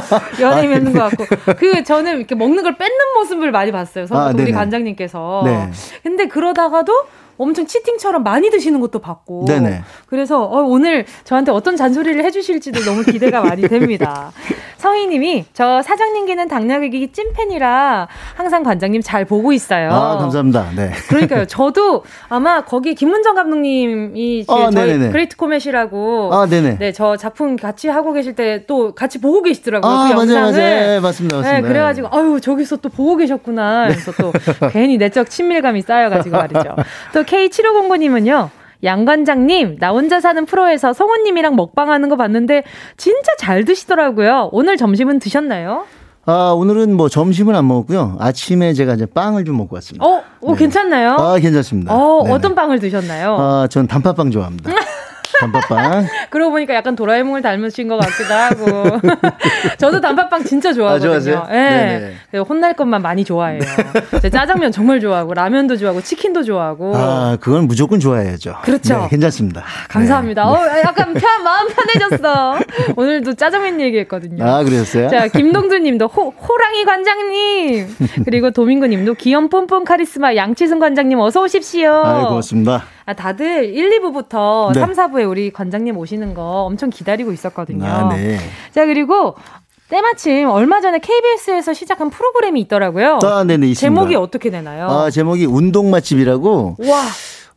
연예인 뵙는 것 같고 그 저는 이렇게 먹는 걸 뺏는 모습을 많이 봤어요. 아, 우리 관장님께서. 네. 근데 그러다가도 엄청 cheating처럼 많이 드시는 것도 봤고. 네네. 그래서 어, 오늘 저한테 어떤 잔소리를 해주실지도 너무 기대가 많이 됩니다. 성희님이 저 사장님 귀는 당나귀 귀 찐팬이라 항상 관장님 잘 보고 있어요. 아 감사합니다. 네. 그러니까요. 저도 아마 거기 김문정 감독님이 아, 저희 네네네. Great Comet이라고 아 네네. 네저 작품 같이 하고 계실 때 또 같이 보고 계시더라고요. 아, 그 맞아요, 영상을. 맞아요. 네, 맞습니다, 맞습니다. 네, 그래가지고 아유 저기서 또 보고 계셨구나. 그래서 또 괜히 내적 친밀감이 쌓여가지고 말이죠. 또 K7509님은요. 양관장님, 나 혼자 사는 프로에서 성우님이랑 먹방하는 거 봤는데 진짜 잘 드시더라고요. 오늘 점심은 드셨나요? 아, 오늘은 뭐 점심은 안 먹었고요. 아침에 제가 이제 빵을 좀 먹고 왔습니다. 어, 어 네. 괜찮나요? 아, 괜찮습니다. 어, 어떤 빵을 드셨나요? 아, 전 단팥빵 좋아합니다. 단팥빵. 그러고 보니까 약간 도라에몽을 닮으신 것 같기도 하고. 저도 단팥빵 진짜 좋아하거든요. 아, 네. 네. 혼날 것만 많이 좋아해요. 짜장면 정말 좋아하고 라면도 좋아하고 치킨도 좋아하고. 아, 그건 무조건 좋아해야죠. 그렇죠. 네, 괜찮습니다. 아, 감사합니다. 네. 어, 약간 편 마음 편해졌어. 오늘도 짜장면 얘기했거든요. 아, 그랬어요? 자, 김동준 님도 호, 호랑이 관장님. 그리고 도민구 님도 귀염 뽐뽐 카리스마 양치승 관장님 어서 오십시오. 아, 고맙습니다. 아, 다들 1, 2부부터 네. 3, 4부에 우리 관장님 오시는 거 엄청 기다리고 있었거든요. 아, 네. 자, 그리고 때마침 얼마 전에 KBS에서 시작한 프로그램이 있더라고요. 아, 네네, 있습니다. 제목이 어떻게 되나요? 아, 제목이 운동 맛집이라고. 와.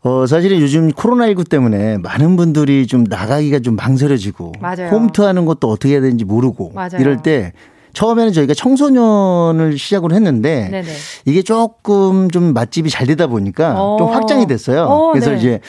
어, 사실은 요즘 코로나19 때문에 많은 분들이 좀 나가기가 좀 망설여지고. 맞아요. 홈트 하는 것도 어떻게 해야 되는지 모르고. 맞아요. 이럴 때 처음에는 저희가 청소년을 시작으로 했는데 네네. 이게 조금 좀 맛집이 잘 되다 보니까 어. 좀 확장이 됐어요. 어, 그래서 네. 이제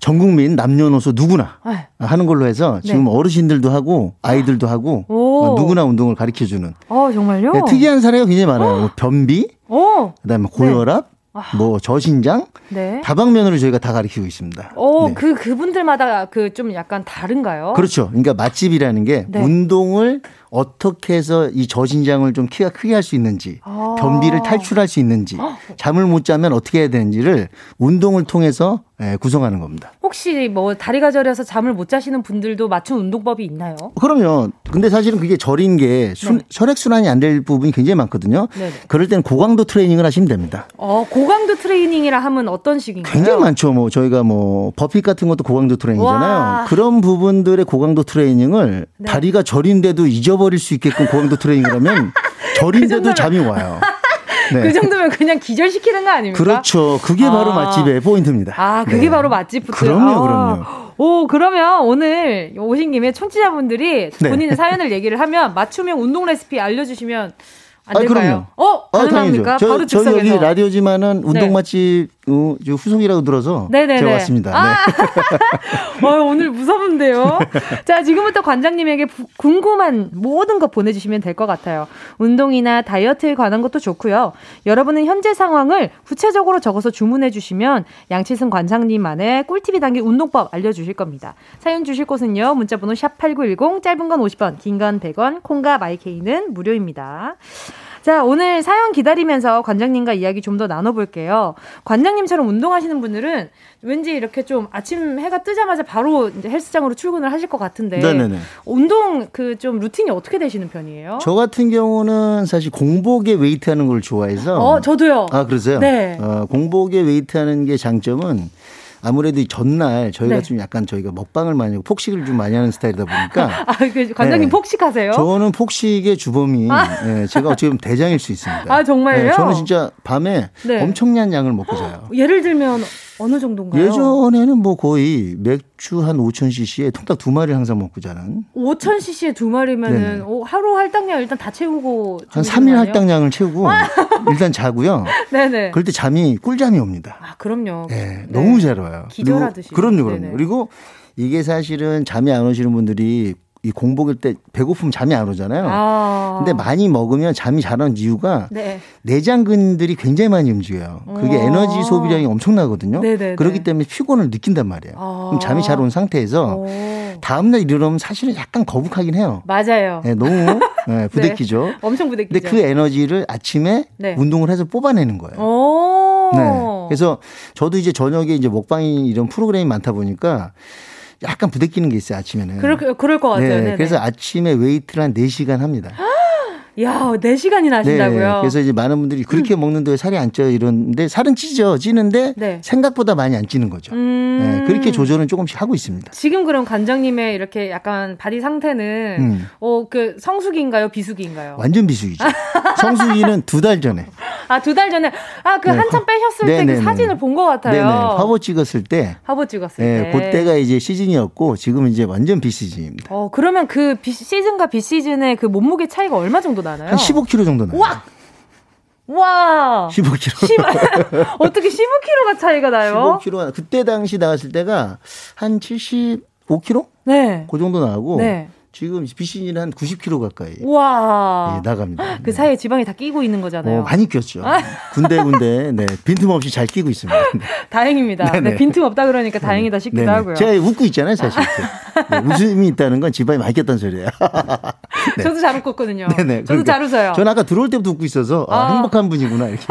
전 국민 남녀노소 누구나 네. 하는 걸로 해서 지금 네. 어르신들도 하고 아이들도 하고 오. 누구나 운동을 가르쳐 주는. 어, 정말요? 네, 특이한 사례가 굉장히 많아요. 뭐 변비, 오. 그다음에 고혈압, 아. 뭐 저신장 네. 다방면으로 저희가 다 가르치고 있습니다. 오, 네. 그 그분들마다 그 좀 약간 다른가요? 그렇죠. 그러니까 맛집이라는 게 네. 운동을 어떻게 해서 이 저신장을 좀 키가 크게 할 수 있는지, 아. 변비를 탈출할 수 있는지, 아. 잠을 못 자면 어떻게 해야 되는지를 운동을 통해서 예, 구성하는 겁니다. 혹시 뭐 다리가 저려서 잠을 못 자시는 분들도 맞춤 운동법이 있나요? 그럼요. 근데 사실은 그게 저린 게 네. 혈액 순환이 안 될 부분이 굉장히 많거든요. 네네. 그럴 때는 고강도 트레이닝을 하시면 됩니다. 어, 고강도 트레이닝이라 하면 어떤 식인가요? 굉장히 많죠. 뭐 저희가 뭐 버핏 같은 것도 고강도 트레이닝이잖아요. 와. 그런 부분들의 고강도 트레이닝을 네. 다리가 저린데도 잊어 버릴 수 있게끔 고강도 트레이닝을 하면 저린데도 그 잠이 와요. 네. 그 정도면 그냥 기절시키는 거 아닙니까? 그렇죠. 그게 아. 바로 맛집의 포인트입니다. 아, 그게 네. 바로 맛집 푸드. 그럼요, 아. 그럼요. 오, 그러면 오늘 오신 김에 청취자분들이 네. 본인의 사연을 얘기를 하면 맞춤형 운동 레시피 알려주시면 안 될까요? 아, 그럼요. 어, 가능합니까? 아, 바로 저, 저희 여기 라디오지만은 운동 네. 맛집 어, 후속이라고 들어서 네네네. 제가 왔습니다. 아! 네. 어, 오늘 무서운데요. 자, 지금부터 관장님에게 부, 궁금한 모든 것 보내주시면 될 것 같아요. 운동이나 다이어트에 관한 것도 좋고요. 여러분은 현재 상황을 구체적으로 적어서 주문해 주시면 양치승 관장님만의 꿀팁이 담긴 운동법 알려주실 겁니다. 사연 주실 곳은요. 문자번호 샵 8910 짧은 건 50원, 긴 건 100원, 콩과 마이케이는 무료입니다. 자, 오늘 사연 기다리면서 관장님과 이야기 좀 더 나눠볼게요. 관장님처럼 운동하시는 분들은 왠지 이렇게 좀 아침 해가 뜨자마자 바로 이제 헬스장으로 출근을 하실 것 같은데. 네네네. 운동 그 좀 루틴이 어떻게 되시는 편이에요? 저 같은 경우는 사실 공복에 웨이트 하는 걸 좋아해서. 어, 저도요. 아, 그러세요? 네. 어, 공복에 웨이트 하는 게 장점은 아무래도 전날 저희가 네. 좀 약간 저희가 먹방을 많이 하고 폭식을 좀 많이 하는 스타일이다 보니까. 아, 그 관장님 네. 폭식하세요? 저는 폭식의 주범이 아. 네, 제가 어떻게 보면 대장일 수 있습니다. 아, 정말요? 네, 저는 진짜 밤에 네. 엄청난 양을 먹고 자요. 예를 들면 어느 정도인가요? 예전에는 뭐 거의 맥주 한 5,000cc에 통닭 두 마리 항상 먹고 자는. 5,000cc에 두 마리면은 오, 하루 할당량 일단 다 채우고 한 3일 할당량을 채우고 일단 자고요. 네네. 그럴 때 잠이 꿀잠이 옵니다. 아, 그럼요. 네, 너무 잘 와요. 기절하듯이. 그럼요, 그럼요. 네네. 그리고 이게 사실은 잠이 안 오시는 분들이 이 공복일 때 배고프면 잠이 안 오잖아요. 아. 근데 많이 먹으면 잠이 잘 오는 이유가 네. 내장근들이 굉장히 많이 움직여요. 그게 아. 에너지 소비량이 엄청나거든요. 네네네. 그렇기 때문에 피곤을 느낀단 말이에요. 아. 그럼 잠이 잘 온 상태에서 오. 다음날 일어나면 사실은 약간 거북하긴 해요. 맞아요. 네, 너무 네, 부대끼죠. 네. 엄청 부대끼죠. 근데 그 에너지를 아침에 네. 운동을 해서 뽑아내는 거예요. 오. 네. 그래서 저도 이제 저녁에 이제 먹방이 이런 프로그램이 많다 보니까 약간 부대끼는 게 있어요, 아침에는. 그럴, 그럴 것 같아요. 네, 그래서 아침에 웨이트를 한 4시간 합니다. 야, 4시간이나 하신다고요? 네, 그래서 이제 많은 분들이 그렇게 음. 먹는데 왜 살이 안 쪄요? 이러는데 살은 찌죠. 찌는데 네. 생각보다 많이 안 찌는 거죠. 음. 네, 그렇게 조절은 조금씩 하고 있습니다. 지금 그럼 관장님의 이렇게 약간 바디 상태는 음. 어, 그 성수기인가요? 비수기인가요? 완전 비수기죠. 성수기는 두 달 전에. 아, 두 달 전에. 아, 그 네. 한참 빼셨을 때 그 사진을 본 것 같아요. 네네. 화보 찍었을 때. 화보 찍었을 네, 때. 그때가 이제 시즌이었고 지금은 이제 완전 비시즌입니다. 어, 그러면 그 시즌과 비시즌의 그 몸무게 차이가 얼마 정도 나나요? 한 15kg 정도 나요. 와! 와! 15kg. 10, 어떻게 15kg가 차이가 나요? 15kg. 그때 당시 나왔을 때가 한 75kg? 네. 그 정도 나오고. 네. 지금 비시즌 한 90kg 가까이 와 예, 나갑니다. 그 네. 사이에 지방이 다 끼고 있는 거잖아요. 어, 많이 꼈죠. 군데군데 네, 빈틈없이 잘 끼고 있습니다. 네. 다행입니다. 네, 빈틈 없다 그러니까 다행이다 싶기도 네네. 하고요. 제가 웃고 있잖아요, 사실. 네, 웃음이 있다는 건 지방이 많이 꼈다는 소리예요. 네. 저도 잘 웃었거든요. 네네. 저도 그러니까 잘 웃어요. 전 아까 들어올 때부터 웃고 있어서 아, 아. 행복한 분이구나 이렇게.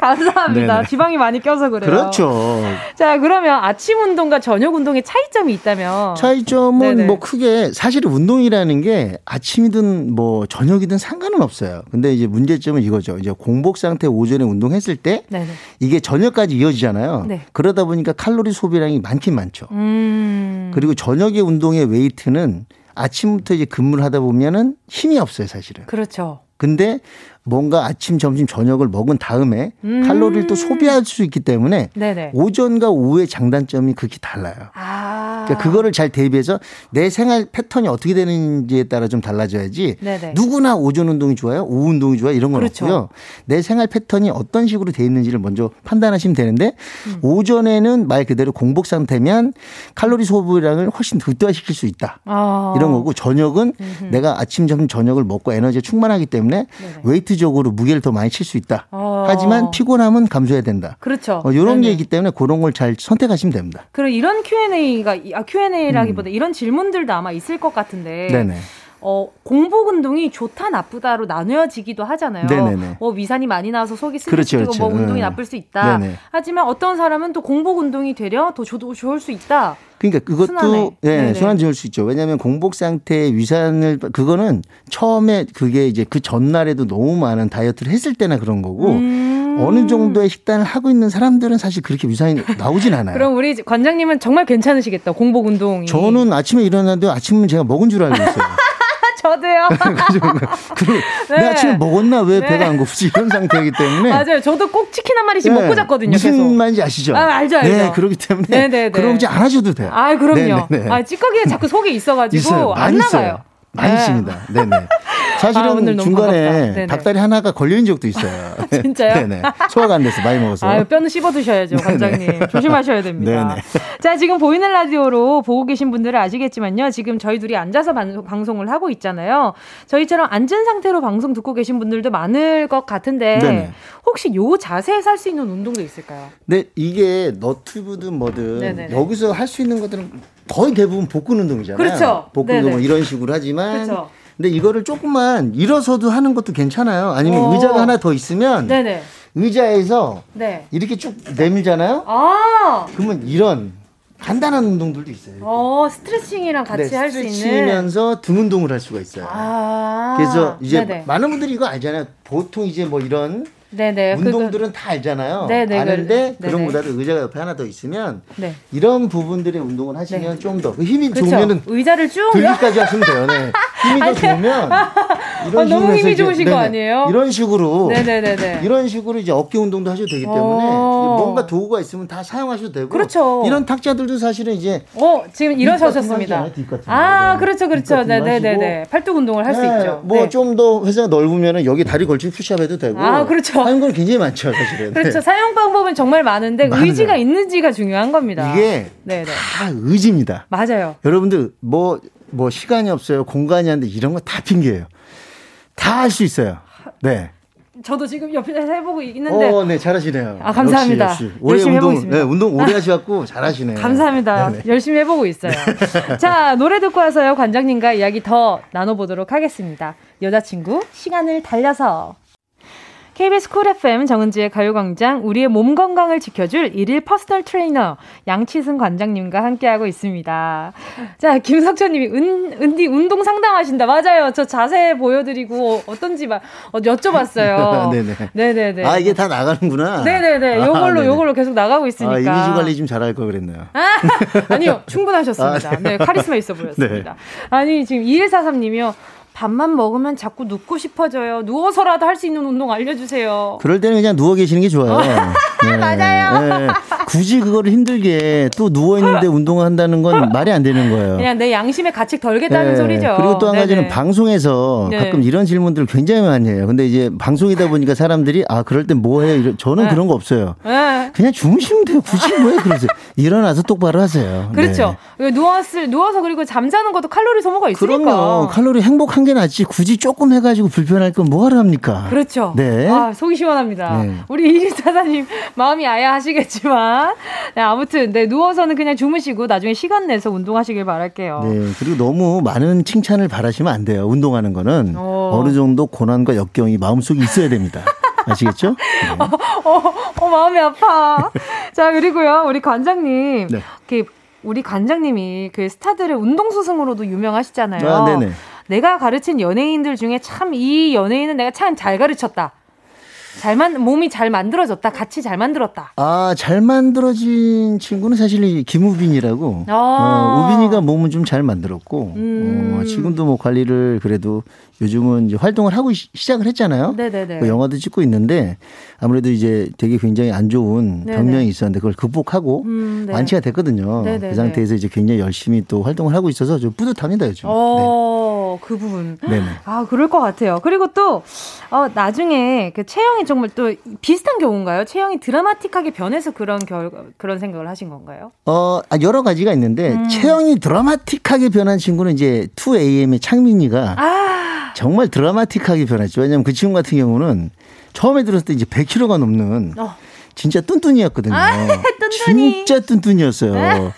감사합니다. 네네. 지방이 많이 껴서 그래요. 그렇죠. 자 그러면 아침 운동과 저녁 운동의 차이점이 있다면 차이점은 네네. 뭐 크게 사실 운동이라는 게 아침이든 뭐 저녁이든 상관은 없어요. 근데 이제 문제점은 이거죠. 이제 공복 상태 오전에 운동했을 때 네네. 이게 저녁까지 이어지잖아요. 네. 그러다 보니까 칼로리 소비량이 많긴 많죠. 음. 그리고 저녁에 운동의 웨이트는 아침부터 이제 근무를 하다 보면은 힘이 없어요, 사실은. 그렇죠. 근데 뭔가 아침, 점심, 저녁을 먹은 다음에 음. 칼로리를 또 소비할 수 있기 때문에 네네. 오전과 오후의 장단점이 극히 달라요. 아. 그러니까 그거를 잘 대비해서 내 생활 패턴이 어떻게 되는지에 따라 좀 달라져야지 네네. 누구나 오전 운동이 좋아요, 오후 운동이 좋아요 이런 건 그렇죠. 없고요. 내 생활 패턴이 어떤 식으로 돼 있는지를 먼저 판단하시면 되는데 음. 오전에는 말 그대로 공복 상태면 칼로리 소비량을 훨씬 극대화시킬 수 있다. 아. 이런 거고 저녁은 음흠. 내가 아침, 점심, 저녁을 먹고 에너지가 충만하기 때문에 네네. 웨이트 적으로 무게를 더 많이 칠 수 있다. 아. 하지만 피곤함은 감소해야 된다. 그렇죠. 어, 이런 게 있기 때문에 그런 걸 잘 선택하시면 됩니다. 그럼 이런 Q&A가 아, Q&A라기보다 음. 이런 질문들도 아마 있을 것 같은데. 네네. 어, 공복 운동이 좋다 나쁘다로 나뉘어지기도 하잖아요. 네네네. 뭐 위산이 많이 나와서 속이 쓰리고 그렇죠, 그렇죠. 뭐 운동이 네. 나쁠 수 있다. 네네. 하지만 어떤 사람은 또 공복 운동이 되려 더 좋, 좋을 수 있다. 그러니까 그것도 예, 순환 지을 수 있죠. 왜냐하면 공복 상태의 위산을 그거는 처음에 그게 이제 그 전날에도 너무 많은 다이어트를 했을 때나 그런 거고 음. 어느 정도의 식단을 하고 있는 사람들은 사실 그렇게 위산이 나오진 않아요. 그럼 우리 관장님은 정말 괜찮으시겠다. 공복 운동이. 저는 아침에 일어나도 아침은 제가 먹은 줄 알고 있어요. 저도요. 네. 내 아침에 먹었나 왜 네. 배가 안 고프지 이런 상태이기 때문에 맞아요. 저도 꼭 치킨 한 마리씩 네. 먹고 잤거든요. 무슨 계속. 말인지 아시죠? 아, 알죠, 알죠. 네, 그렇기 때문에 네네네. 그러지 않아셔도 돼요. 아, 그럼요. 네네네. 아, 찌꺼기에 자꾸 속에 있어가지고 있어요. 안 나가요. 있어요. 많이 네. 있습니다. 네네. 사실은 아, 중간에 닭다리 하나가 걸린 적도 있어요. 진짜요? 네네. 소화가 안 돼서 많이 먹어서. 아, 뼈는 씹어 드셔야죠, 관장님. 조심하셔야 됩니다. 네네. 자, 지금 보이는 라디오로 보고 계신 분들은 아시겠지만요. 지금 저희 둘이 앉아서 반, 방송을 하고 있잖아요. 저희처럼 앉은 상태로 방송 듣고 계신 분들도 많을 것 같은데 네네. 혹시 요 자세에 살 수 있는 운동도 있을까요? 네, 이게 너튜브든 뭐든 네네네. 여기서 할 수 있는 것들은 거의 대부분 복근 운동이잖아요. 그렇죠. 복근 운동 이런 식으로 하지만 그렇죠. 근데 이거를 조금만 일어서도 하는 것도 괜찮아요. 아니면 오. 의자가 하나 더 있으면 네네. 의자에서 네. 이렇게 쭉 내밀잖아요. 아. 그러면 이런 간단한 운동들도 있어요. 어, 스트레칭이랑 같이 네, 할수 있는. 스트레칭이면서 등 운동을 할 수가 있어요. 아. 그래서 이제 네네. 많은 분들이 이거 알잖아요. 보통 이제 뭐 이런 네네. 운동들은 다 알잖아요. 네네. 아는데 그, 그런 보다도 의자가 옆에 하나 더 있으면 네. 이런 부분들의 운동을 하시면 네. 좀더 그 힘이 그쵸. 좋으면은 의자를 쭉 들기까지 하시면 돼요. 네. 힘이 더 좋으면 이런 아, 너무 힘이 좋으신 네네. 거 아니에요? 이런 식으로 네네네. 이런 식으로 이제 어깨 운동도 하셔도 되기 때문에 어. 뭔가 도구가 있으면 다 사용하셔도 되고 그렇죠. 이런 탁자들도 사실은 이제 어 지금 일어서셨습니다. 아 네. 그렇죠 그렇죠 네네네 팔뚝 운동을 할수 네. 있죠. 뭐 좀 더 회사가 넓으면은 여기 다리 걸치고 푸시업해도 되고 아 그렇죠. 하는 건 굉장히 많죠, 사실은. 그렇죠. 사용 방법은 정말 많은데 많아요. 의지가 있는지가 중요한 겁니다. 이게 네네. 다 의지입니다. 맞아요. 여러분들 뭐 뭐뭐 시간이 없어요, 공간이 안 돼, 이런 거 다 핑계예요. 다 할 수 있어요. 네. 저도 지금 옆에서 해보고 있는데. 어, 네, 잘하시네요. 아, 감사합니다. 역시, 역시. 열심히 운동, 해보고 있습니다. 네, 운동 오래 하셔갖고 잘하시네요. 감사합니다. 네네. 열심히 해보고 있어요. 자, 노래 듣고 와서요, 관장님과 이야기 더 나눠보도록 하겠습니다. 여자친구, 시간을 달려서. KBS 쿨 FM 정은지의 가요광장 우리의 몸 건강을 지켜줄 일일 퍼스널 트레이너 양치승 관장님과 함께하고 있습니다. 자 김석천님이 은 은디 운동 상담하신다 맞아요. 저 자세 보여드리고 어떤지 막 어, 여쭤봤어요. 네네. 네네네. 아 이게 다 나가는구나. 네네네. 아, 요걸로 아, 요걸로 계속 나가고 있으니까. 아, 이미지 관리 좀 잘할 걸 그랬네요. 아, 니요 충분하셨습니다. 아, 네. 네 카리스마 있어 보였습니다. 네. 아니 지금 2143님이요. 밥만 먹으면 자꾸 눕고 싶어져요. 누워서라도 할 수 있는 운동 알려주세요. 그럴 때는 그냥 누워 계시는 게 좋아요. 네, 맞아요. 네. 굳이 그거를 힘들게 또 누워 있는데 운동을 한다는 건 말이 안 되는 거예요. 그냥 내 양심에 가책 덜겠다는 네. 소리죠. 그리고 또 한 가지는 방송에서 네. 가끔 이런 질문들을 굉장히 많이 해요. 근데 이제 방송이다 보니까 사람들이 아 그럴 땐 뭐 해요? 저는 네. 그런 거 없어요. 네. 그냥 주무시면 돼요. 굳이 뭐해 그러세요. 일어나서 똑바로 하세요. 그렇죠. 누웠을 누워서 그리고 잠자는 것도 칼로리 소모가 있으니까. 그럼요. 칼로리 행복한 게 낫지. 굳이 조금 해가지고 불편할 건 뭐하러 합니까? 그렇죠. 네. 아, 속이 시원합니다. 네. 우리 이리사사님 마음이 아야 하시겠지만. 네, 아무튼, 네, 누워서는 그냥 주무시고 나중에 시간 내서 운동하시길 바랄게요. 네. 그리고 너무 많은 칭찬을 바라시면 안 돼요. 운동하는 거는 오. 어. 어느 정도 고난과 역경이 마음속에 있어야 됩니다. 아시겠죠? 네. 어, 어, 어, 마음이 아파. 자, 그리고요, 우리 관장님. 네. 우리 관장님이 그 스타들의 운동수승으로도 유명하시잖아요. 아, 네네. 내가 가르친 연예인들 중에 참 이 연예인은 내가 참 잘 가르쳤다. 잘만 몸이 잘 만들어졌다. 같이 잘 만들었다. 아, 잘 만들어진 친구는 사실 김우빈이라고. 아~ 어, 우빈이가 몸은 좀 잘 만들었고 음~ 어, 지금도 뭐 관리를 그래도 요즘은 이제 활동을 하고 시 작을 했잖아요. 네네네. 그 영화도 찍고 있는데 아무래도 이제 되게 굉장히 안 좋은 네네. 병명이 있었는데 그걸 극복하고 음, 네. 완치가 됐거든요. 네네네. 그 상태에서 이제 굉장히 열심히 또 활동을 하고 있어서 좀 뿌듯합니다 요즘. 어, 네. 그 부분. 네네. 아 그럴 것 같아요. 그리고 또 어, 나중에 그 채영이 정말 또 비슷한 경우인가요? 채영이 드라마틱하게 변해서 그런 결 그런 생각을 하신 건가요? 어 아, 여러 가지가 있는데 음. 채영이 드라마틱하게 변한 친구는 이제 2AM의 창민이가. 아. 정말 드라마틱하게 변했죠. 왜냐하면 그 친구 같은 경우는 처음에 들었을 때 이제 100kg가 넘는 어. 진짜 뚠뚠이었거든요. 아, 진짜 뚠뚠이었어요. 네.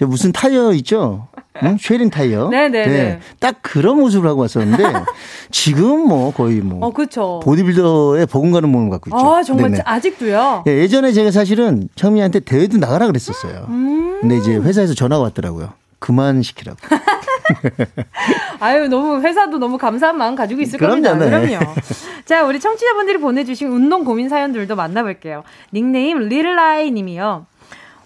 무슨 타이어 있죠? 응? 쉐린 타이어. 네네네. 네, 네. 네. 딱 그런 모습을 하고 왔었는데 지금 뭐 거의 뭐 어, 그쵸. 보디빌더의 버금가는 몸을 갖고 있죠. 아, 정말 네네. 아직도요? 예, 예전에 제가 사실은 청미한테 대회도 나가라 그랬었어요. 음. 근데 이제 회사에서 전화가 왔더라고요. 그만 시키라고. 아유, 너무 회사도 너무 감사한 마음 가지고 있을 겁니다. 네. 그럼요. 자, 우리 청취자분들이 보내주신 운동 고민 사연들도 만나볼게요. 닉네임 리라이 님이요.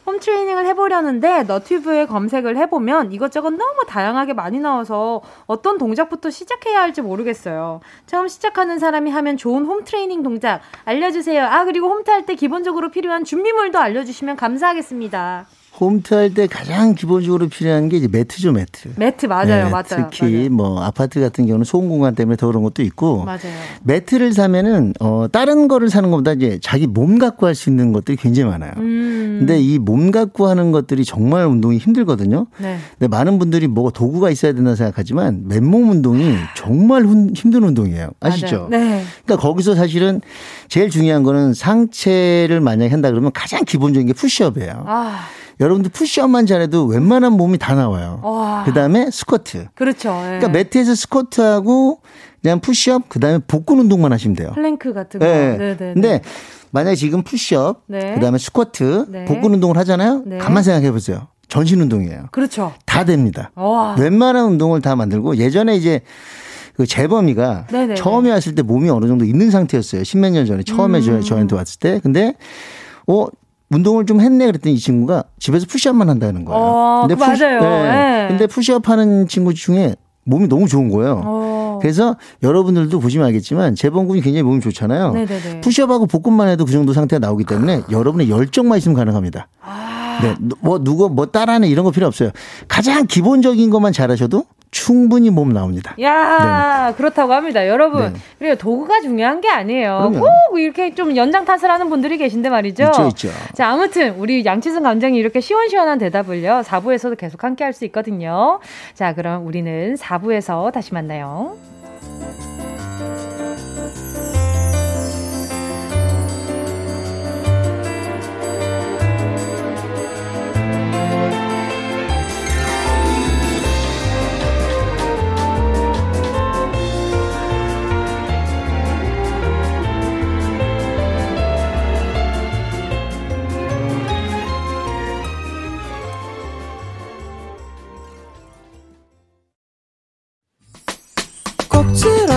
홈트레이닝을 해보려는데 너튜브에 검색을 해보면 이것저것 너무 다양하게 많이 나와서 어떤 동작부터 시작해야 할지 모르겠어요. 처음 시작하는 사람이 하면 좋은 홈트레이닝 동작 알려주세요. 아 그리고 홈트 할 때 기본적으로 필요한 준비물도 알려주시면 감사하겠습니다. 홈트 할 때 가장 기본적으로 필요한 게 이제 매트죠, 매트. 매트 맞아요, 네, 맞아요. 특히 맞아요. 뭐 아파트 같은 경우는 소음 공간 때문에 더 그런 것도 있고. 맞아요. 매트를 사면은 어 다른 거를 사는 것보다 이제 자기 몸 갖고 할 수 있는 것들이 굉장히 많아요. 음. 근데 이 몸 갖고 하는 것들이 정말 운동이 힘들거든요. 네. 근데 많은 분들이 뭐 도구가 있어야 된다 생각하지만 맨몸 운동이 정말 힘든 운동이에요. 아시죠? 네. 그러니까 거기서 사실은 제일 중요한 거는 상체를 만약에 한다 그러면 가장 기본적인 게 푸시업이에요. 아. 여러분들 푸시업만 잘해도 웬만한 몸이 다 나와요. 그 다음에 스쿼트. 그렇죠. 예. 그러니까 매트에서 스쿼트하고 그냥 푸시업, 그 다음에 복근 운동만 하시면 돼요. 플랭크 같은 거. 네. 네, 근데 만약에 지금 푸시업, 네. 그 다음에 스쿼트, 네. 복근 운동을 하잖아요. 네. 가만 생각해 보세요. 전신 운동이에요. 그렇죠. 다 됩니다. 와. 웬만한 운동을 다 만들고 예전에 이제 그 재범이가 네네네. 네, 처음에 왔을 때 몸이 어느 정도 있는 상태였어요. 십몇 년 전에 처음에 음. 저한테 왔을 때. 근데 어 운동을 좀 했네 그랬더니 이 친구가 집에서 푸시업만 한다는 거예요. 어, 근데 푸시, 맞아요. 네. 네. 근데 푸시업 하는 친구 중에 몸이 너무 좋은 거예요. 어. 그래서 여러분들도 보시면 알겠지만 재봉근이 굉장히 몸이 좋잖아요. 네네네. 푸시업하고 복근만 해도 그 정도 상태가 나오기 때문에 여러분의 열정만 있으면 가능합니다. 아. 네, 뭐 누구 뭐 따라하는 이런 거 필요 없어요. 가장 기본적인 것만 잘하셔도 충분히 몸 나옵니다. 야 네. 그렇다고 합니다. 여러분, 네. 그리고 도구가 중요한 게 아니에요. 그럼요. 꼭 이렇게 좀 연장 탓을 하는 분들이 계신데 말이죠. 있죠, 있죠. 자, 아무튼 우리 양치승 감장이 이렇게 시원시원한 대답을요. 4부에서도 계속 함께 할 수 있거든요. 자, 그럼 우리는 4부에서 다시 만나요.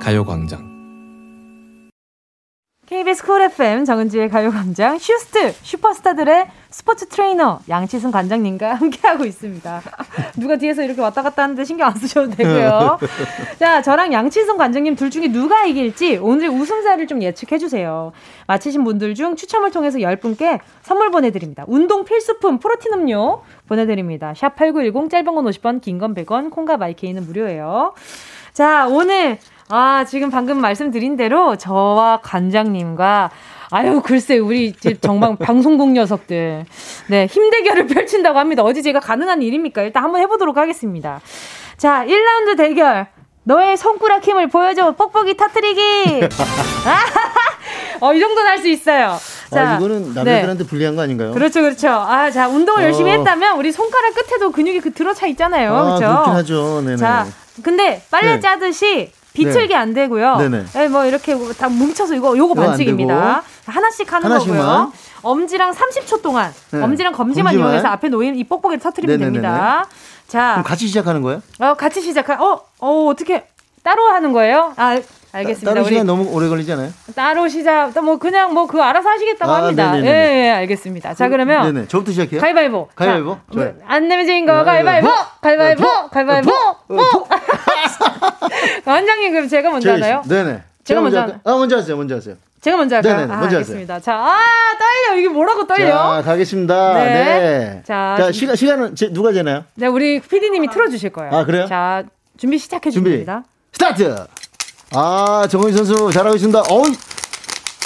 가요광장 KBS 쿨 FM 정은지의 가요광장 슈스트 슈퍼스타들의 스포츠 트레이너 양치승 관장님과 함께하고 있습니다. 누가 뒤에서 이렇게 왔다 갔다 하는데 신경 안 쓰셔도 되고요. 자, 저랑 양치승 관장님 둘 중에 누가 이길지 오늘 우승자를 좀 예측해 주세요. 맞히신 분들 중 추첨을 통해서 10분께 선물 보내드립니다. 운동 필수품 프로틴 음료 보내드립니다. 샵8910 짧은 건 50원, 긴 건 100원, 콩과 마이케이는 무료예요. 자, 오늘 아, 지금 방금 말씀드린 대로 저와 관장님과 아유, 글쎄, 우리 집 정말 방송국 녀석들. 네, 힘대결을 펼친다고 합니다. 어디 제가 가능한 일입니까? 일단 한번 해보도록 하겠습니다. 자, 1라운드 대결. 너의 손가락 힘을 보여줘. 뻑뻑이 터트리기. 어, 이 정도는 할 수 있어요. 아, 자, 아, 이거는 남자들한테 네. 불리한 거 아닌가요? 그렇죠, 그렇죠. 아, 자, 운동을 어. 열심히 했다면 우리 손가락 끝에도 근육이 그 들어차 있잖아요. 아, 그렇죠? 그렇긴 하죠. 네네. 자, 근데 빨래 네. 짜듯이 비틀기 네. 안 되고요. 네네. 네, 뭐 이렇게 다 뭉쳐서 이거 요거 반칙입니다. 하나씩 하는 하나씩만. 거고요. 엄지랑 30초 동안 네. 엄지랑 검지만, 검지만, 이용해서 앞에 놓인 이 뽁뽁이를 터트리면 네네네네. 됩니다. 자, 그럼 같이 시작하는 거예요? 어, 같이 시작하. 어, 어 어떻게 따로 하는 거예요? 아, 알겠습니다. 따로 시간 너무 오래 걸리잖아요. 따로 시작, 뭐 그냥 뭐 그 알아서 하시겠다고 아, 합니다. 예, 예, 알겠습니다. 자, 그러면 네네. 저부터 시작해요. 가위바위보. 가위바위보. 자, 좋아요. 안 내면 지인 거 가위바위보. 가위바위보. 가위바위보. 원장님 그럼 제가 먼저 하나요? 네네. 제가 먼저. 아, 먼저 하세요. 먼저 하세요. 제가 먼저 할까요? 네네, 먼저 아, 알겠습니다. 하세요. 자, 아, 떨려. 이게 뭐라고 떨려? 자, 가겠습니다. 네. 네. 자, 자 시간, 시간은 제, 누가 재나요? 네, 우리 PD님이 틀어주실 거예요. 아, 그래요? 자, 준비 시작해 주십니다. 스타트! 아, 정은희 선수 잘하고 있습니다. 어이,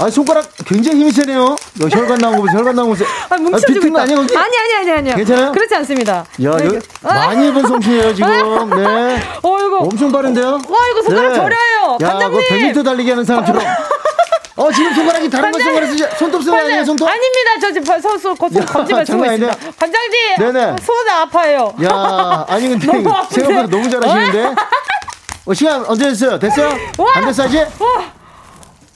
아 손가락 굉장히 힘이 세네요. 너 혈관 나온 거 보세요. 혈관 나온 거 보세요. 아, 뭉쳐지고 있다. 아니, 아니, 아니, 아니, 아니. 괜찮아요? 그렇지 않습니다. 야, 네, 여, 많이 해본 솜씨예요, 지금. 네. 어, 이거. 엄청 빠른데요? 와, 이거 손가락 네. 저려요. 야, 반장님. 그 100m 달리기 하는 사람처럼. 어 지금 손가락이 다른 거 손가락 쓰지 손톱 쓰는 거 아니에요 손톱? 아닙니다 저 지금 거친 검지만 쓰고 있습니다 반장님 네네 손 아파요 야 아니 근데 생각보다 너무 잘하시는데 어 시간 언제 됐어요 됐어요 안 됐어 아직? 와.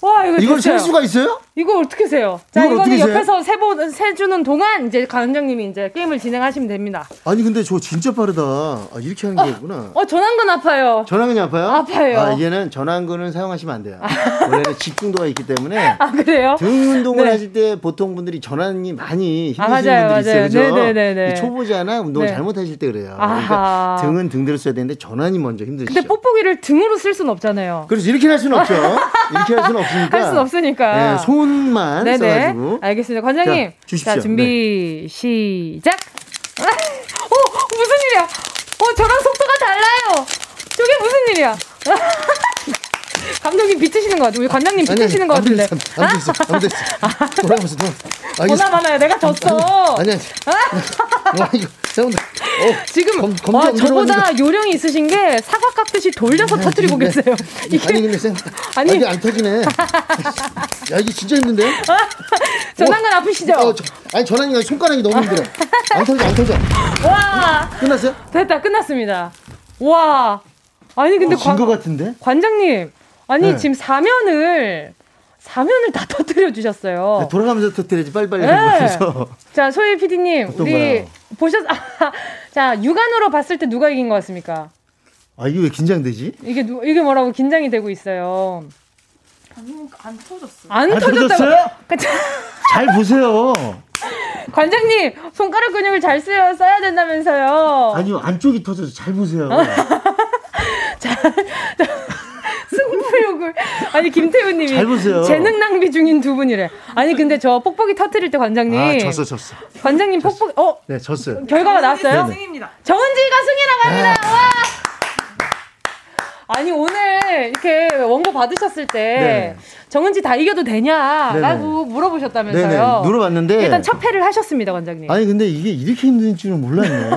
와 이거 이걸 셀 수가 있어요? 이거 어떻게 세요? 자 이거는 옆에서 세보 세주는 동안 이제 관장님이 이제 게임을 진행하시면 됩니다. 아니 근데 저 진짜 빠르다. 아, 이렇게 하는 게구나. 어 전완근 아파요. 전완근이 아파요? 아파요. 아, 이제는 전완근은 사용하시면 안 돼요. 원래는 집중도가 있기 때문에. 아 그래요? 등 운동을 네. 하실 때 보통 분들이 전완이 많이 힘드시는 아, 맞아요, 분들이 맞아요. 있어요. 그죠? 네네네. 초보자나 운동을 네. 잘못하실 때 그래요. 그러니까 등은 등대로 써야 되는데 전완이 먼저 힘드시죠. 근데 뽁뽁이를 등으로 쓸 수는 없잖아요. 그래서 이렇게 할 수는 없죠. 이렇게 할 수는 없으니까. 할 수는 없으니까. 네, 손만 네네. 써가지고. 알겠습니다. 관장님. 자, 자 준비 네. 시작. 어 무슨 일이야? 어 저랑 속도가 달라요. 저게 무슨 일이야? 감독님 비트시는 것 같아요. 우리 관장님 비트시는 것 같은데. 안 됐어, 안 됐어. 돌아보세요, 돌아. 보나 많아요. 내가 졌어. 아니, 아니. 와, 이거, 잠깐만. 어, 지금, 검, 검, 와, 저보다 요령이 있으신 게 사과 깎듯이 돌려서 네, 터뜨리고 네. 계세요. 이게, 아니, 근데 쌤. 아니, 이게 안 터지네. 야, 이게 진짜 힘든데? 전환관 아프시죠? 어, 저, 아니, 전환이 손가락이 너무 힘들어. 안 터져, 안 터져. 와. 끝났어요? 됐다, 끝났습니다. 와. 아니 근데 어, 관, 같은데? 관장님 아니 네. 지금 사면을 사면을 다 터뜨려 주셨어요. 네, 돌아가면서 터뜨려야지 빨리빨리 네. 자 소희 PD님 우리 보셨 아, 자 육안으로 봤을 때 누가 이긴 것 같습니까? 아 이게 왜 긴장되지? 이게 누, 이게 뭐라고 긴장이 되고 있어요. 안 터졌어. 안, 안 터졌어요? 잘 보세요. 관장님 손가락 근육을 잘 써야, 써야 된다면서요. 아니요 안쪽이 터져서 잘 보세요. 자, 승부욕을 아니 김태우님이 잘 보세요. 재능 낭비 중인 두 분이래. 아니 근데 저 뽁뽁이 터트릴 때 관장님. 아 졌어 졌어. 관장님 뽁뽁 어? 네 졌어요. 결과가 나왔어요? 승입니다. 정은지가 승이라고 합니다. 아. 와. 아니 오늘 이렇게 원고 받으셨을 때 네. 정은지 다 이겨도 되냐라고 네네. 물어보셨다면서요. 네네. 물어봤는데 일단 첫 패를 하셨습니다, 관장님. 아니 근데 이게 이렇게 힘든 줄은 몰랐네.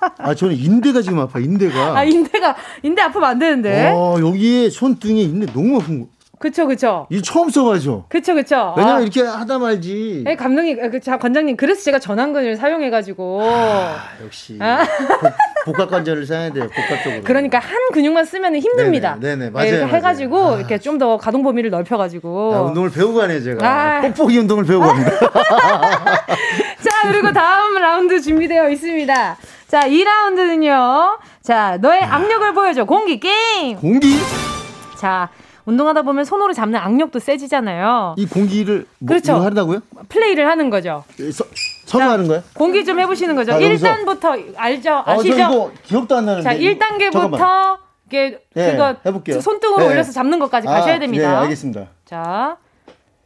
아, 저는 인대가 지금 아파, 인대가. 아, 인대가, 인대 아프면 안 되는데. 어, 여기에 손등에 인대 너무 아픈 거. 그쵸, 그쵸. 이 처음 써가지고. 그쵸, 그쵸. 왜냐면 아. 이렇게 하다 말지. 네, 감독님, 아, 그, 관장님, 그래서 제가 전완근을 사용해가지고. 아, 역시. 아. 복합관절을 써야 돼요, 복합적으로. 그러니까 한 근육만 쓰면 힘듭니다. 네네, 네네 맞아요. 이렇게 해가지고, 맞아요. 이렇게 좀 더 가동 범위를 넓혀가지고. 아, 운동을 배우고 가네요, 제가. 아. 뽁뽁이 운동을 배우고 갑니다. 자, 그리고 다음 라운드 준비되어 있습니다. 자, 2라운드는요. 자, 너의 아. 악력을 보여줘. 공기 게임. 공기? 자, 운동하다 보면 손으로 잡는 악력도 세지잖아요. 이 공기를 뭐, 그렇죠. 한다고요? 플레이를 하는 거죠. 서, 서서 하는 거예요? 공기 좀 해보시는 거죠. 자, 1단부터 알죠? 아시죠? 어, 저 이거 기억도 안 나는데. 자, 1단계부터 이게 네, 그거 해볼게요. 손등으로 네. 올려서 잡는 것까지 아, 가셔야 됩니다. 네, 알겠습니다. 자,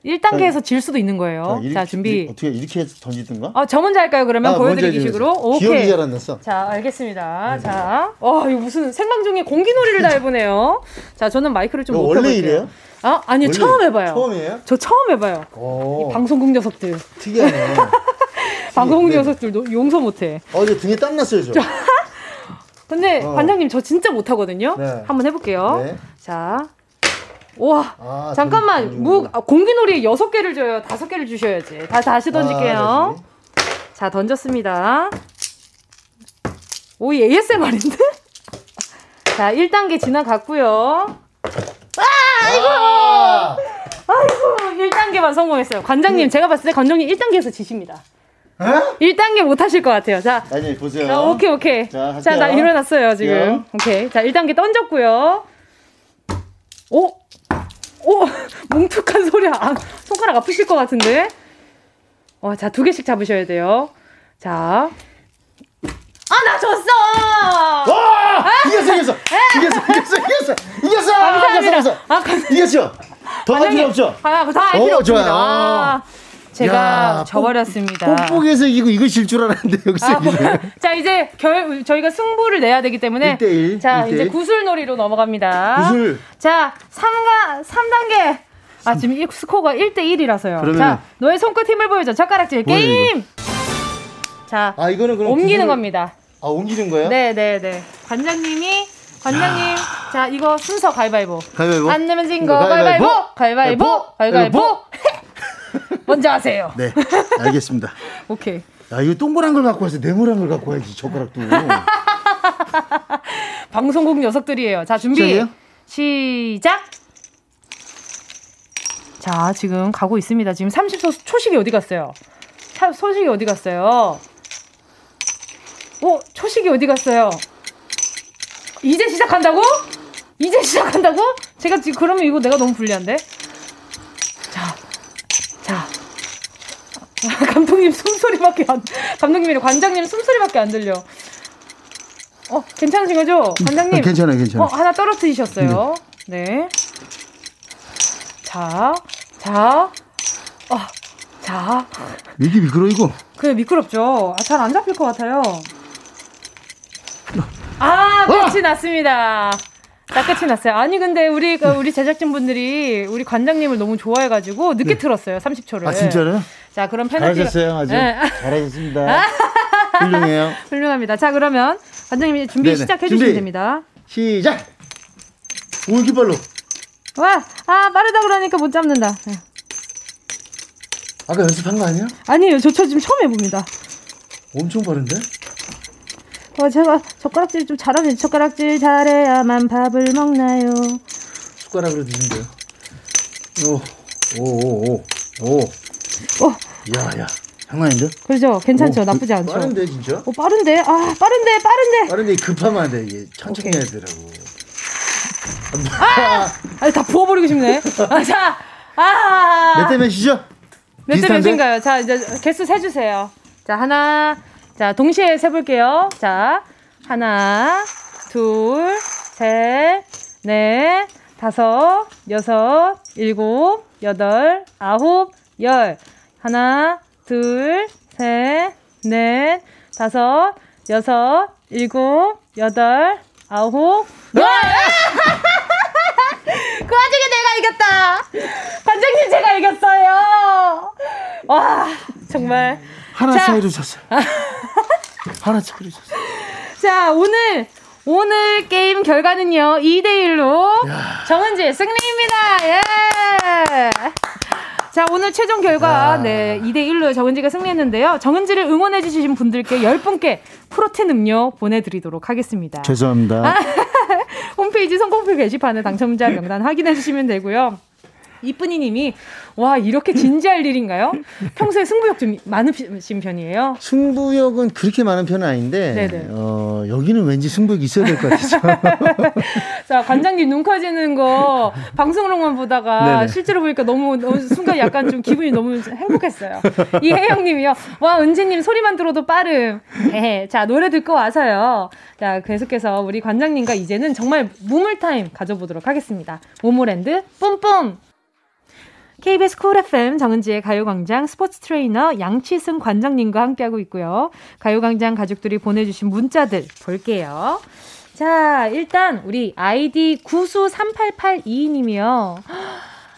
1단계에서 질 수도 있는 거예요. 자, 이렇게, 자 준비. 어떻게 이렇게 해서 던지든가? 어, 저 먼저 할까요, 그러면? 아, 보여드리기 식으로? 오케이. 기억이 잘안 났어. 자, 알겠습니다. 네. 자, 어, 이거 무슨 생방 중에 공기놀이를 다 해보네요. 자, 저는 마이크를 좀 원래 이래요? 아, 아니요, 처음 해봐요. 처음이에요? 저 처음 해봐요. 이 방송국 녀석들. 특이하네. 방송국 네. 녀석들도 용서 못해. 어, 이제 등에 땀 났어요, 저. 근데 어. 관장님 저 진짜 못하거든요. 네. 한번 해볼게요. 네. 자, 와, 아, 잠깐만, 무, 아, 공기놀이 여섯 개를 줘요. 다섯 개를 주셔야지. 다, 다시 던질게요. 아, 자, 던졌습니다. 오, 이 ASMR인데? 자, 1단계 지나갔고요. 아, 아이고! 아! 아이고, 1단계만 성공했어요. 관장님, 네. 제가 봤을 때 관장님 1단계에서 지십니다. 에? 1단계 못 하실 것 같아요. 자. 아니, 보세요. 자, 오케이, 오케이. 자, 자, 나 일어났어요, 지금. 야. 오케이. 자, 1단계 던졌고요. 오! 오! 뭉툭한 소리. 아, 손가락 아프실 것 같은데? 와, 자, 두 개씩 잡으셔야 돼요. 자. 아, 나 졌어! 와! 아! 이겼어, 이겼어! 이겼어, 이겼어, 이겼어! 이겼어! 감사합니다. 이겼어, 이겼어! 아, 감... 이겼죠? 더 할 필요 없죠? 아, 더할 필요 없습니다. 아. 제가 야, 져버렸습니다. 뽁뽁에서 이기고 이거 질 줄 알았는데 여기서 아, 뭐, 자 이제 결 저희가 승부를 내야 되기 때문에 1대1, 자 1대1. 이제 구슬놀이로 넘어갑니다. 구슬. 자 3가 3단계 아 지금 이 스코어가 1대 1이라서요. 그러면... 자 너의 손끝 힘을 보여줘. 젓가락질 게임. 이거? 자 아, 이거는 그럼 옮기는 구슬... 겁니다. 아 옮기는 거예요? 네네네. 네, 네. 관장님이 관장님, 야. 자 이거 순서 가위바위보. 가위바위보. 안 내면 진거 가위바위보. 가위바위보. 가위바위보. 먼저 하세요. 네, 알겠습니다. 오케이. 야, 이거 동그란 걸 갖고 와서 네모난 걸 갖고 와야지, 젓가락도. 방송국 녀석들이에요. 자, 준비. 시작해요? 시작! 자, 지금 가고 있습니다. 지금 30초 초식이 어디 갔어요? 소식이 어디 갔어요? 오, 초식이 어디 갔어요? 이제 시작한다고? 이제 시작한다고? 제가 지금 그러면 이거 내가 너무 불리한데? 자, 자. 감독님 숨소리밖에 안, 감독님이 관장님 숨소리밖에 안 들려. 어, 괜찮으신 거죠? 관장님. 아, 괜찮아요, 괜찮아요. 어, 하나 떨어뜨리셨어요. 네. 네. 자, 자, 어, 자. 이게 미끄러, 이거? 그래, 미끄럽죠. 아, 잘 안 잡힐 것 같아요. 아, 끝이 어! 났습니다. 딱 끝이 났어요. 아니 근데 우리 그 우리 제작진 분들이 우리 관장님을 너무 좋아해가지고 늦게 네. 틀었어요. 30초를. 아 진짜요? 자 그럼 페널티 잘하셨어요 아주 네. 잘하셨습니다. 훌륭해요. 훌륭합니다. 자 그러면 관장님 준비 네네. 시작해 준비. 주시면 됩니다. 시작. 오 이렇게 빨로. 와, 아 빠르다 그러니까 못 잡는다. 네. 아까 연습한 거 아니야? 아니에요. 저, 저 지금 처음 해봅니다. 엄청 빠른데? 어, 제가 젓가락질 좀 잘하면 젓가락질 잘해야만 밥을 먹나요? 숟가락으로 돼요. 오, 오, 오, 오, 오. 어. 야, 야. 장난 아닌데? 그렇죠. 괜찮죠. 오, 나쁘지 않죠. 빠른데, 진짜? 오, 빠른데? 아, 빠른데, 빠른데. 빠른데 급하면 안 돼. 이게 천천히 오케이. 해야 되라고. 아! 아니, 다 부어버리고 싶네. 아, 자, 아! 몇 대 몇이죠? 몇 대 몇인가요? 자, 이제 개수 세주세요. 자, 하나, 자, 동시에 세볼게요. 자, 하나, 둘, 셋, 넷, 다섯, 여섯, 일곱, 여덟, 아홉, 열. 하나, 둘, 셋, 넷, 다섯, 여섯, 일곱, 여덟, 아홉, 열! 그 와중에 내가 이겼다! 관장님 제가 이겼어요! 와, 정말. 하나 자. 차이로 졌어요. 하나 차이로 졌어요. 자, 오늘 오늘 게임 결과는요. 2대 1로 정은지 승리입니다. 예. 자, 오늘 최종 결과, 야. 네, 2대1로 정은지가 승리했는데요. 정은지를 응원해주신 분들께 10분께 프로틴 음료 보내드리도록 하겠습니다. 죄송합니다. 홈페이지 선곡표 게시판에 당첨자 명단 확인해주시면 되고요. 이쁜이님이 와 이렇게 진지할 일인가요? 평소에 승부욕 좀 많으신 편이에요? 승부욕은 그렇게 많은 편은 아닌데 어, 여기는 왠지 승부욕 있어야 될 것 같아서. 자 관장님 눈 커지는 거 방송으로만 보다가 네네. 실제로 보니까 너무, 너무 순간 약간 좀 기분이 너무 행복했어요. 이혜영님이요. 와 은지님 소리만 들어도 빠름. 에헤. 자 노래 듣고 와서요. 자 계속해서 우리 관장님과 이제는 정말 무물 타임 가져보도록 하겠습니다. 모모랜드 뿜뿜. KBS 쿨 FM 정은지의 가요광장 스포츠 트레이너 양치승 관장님과 함께하고 있고요. 가요광장 가족들이 보내주신 문자들 볼게요. 자, 일단 우리 아이디 구수3882님이요.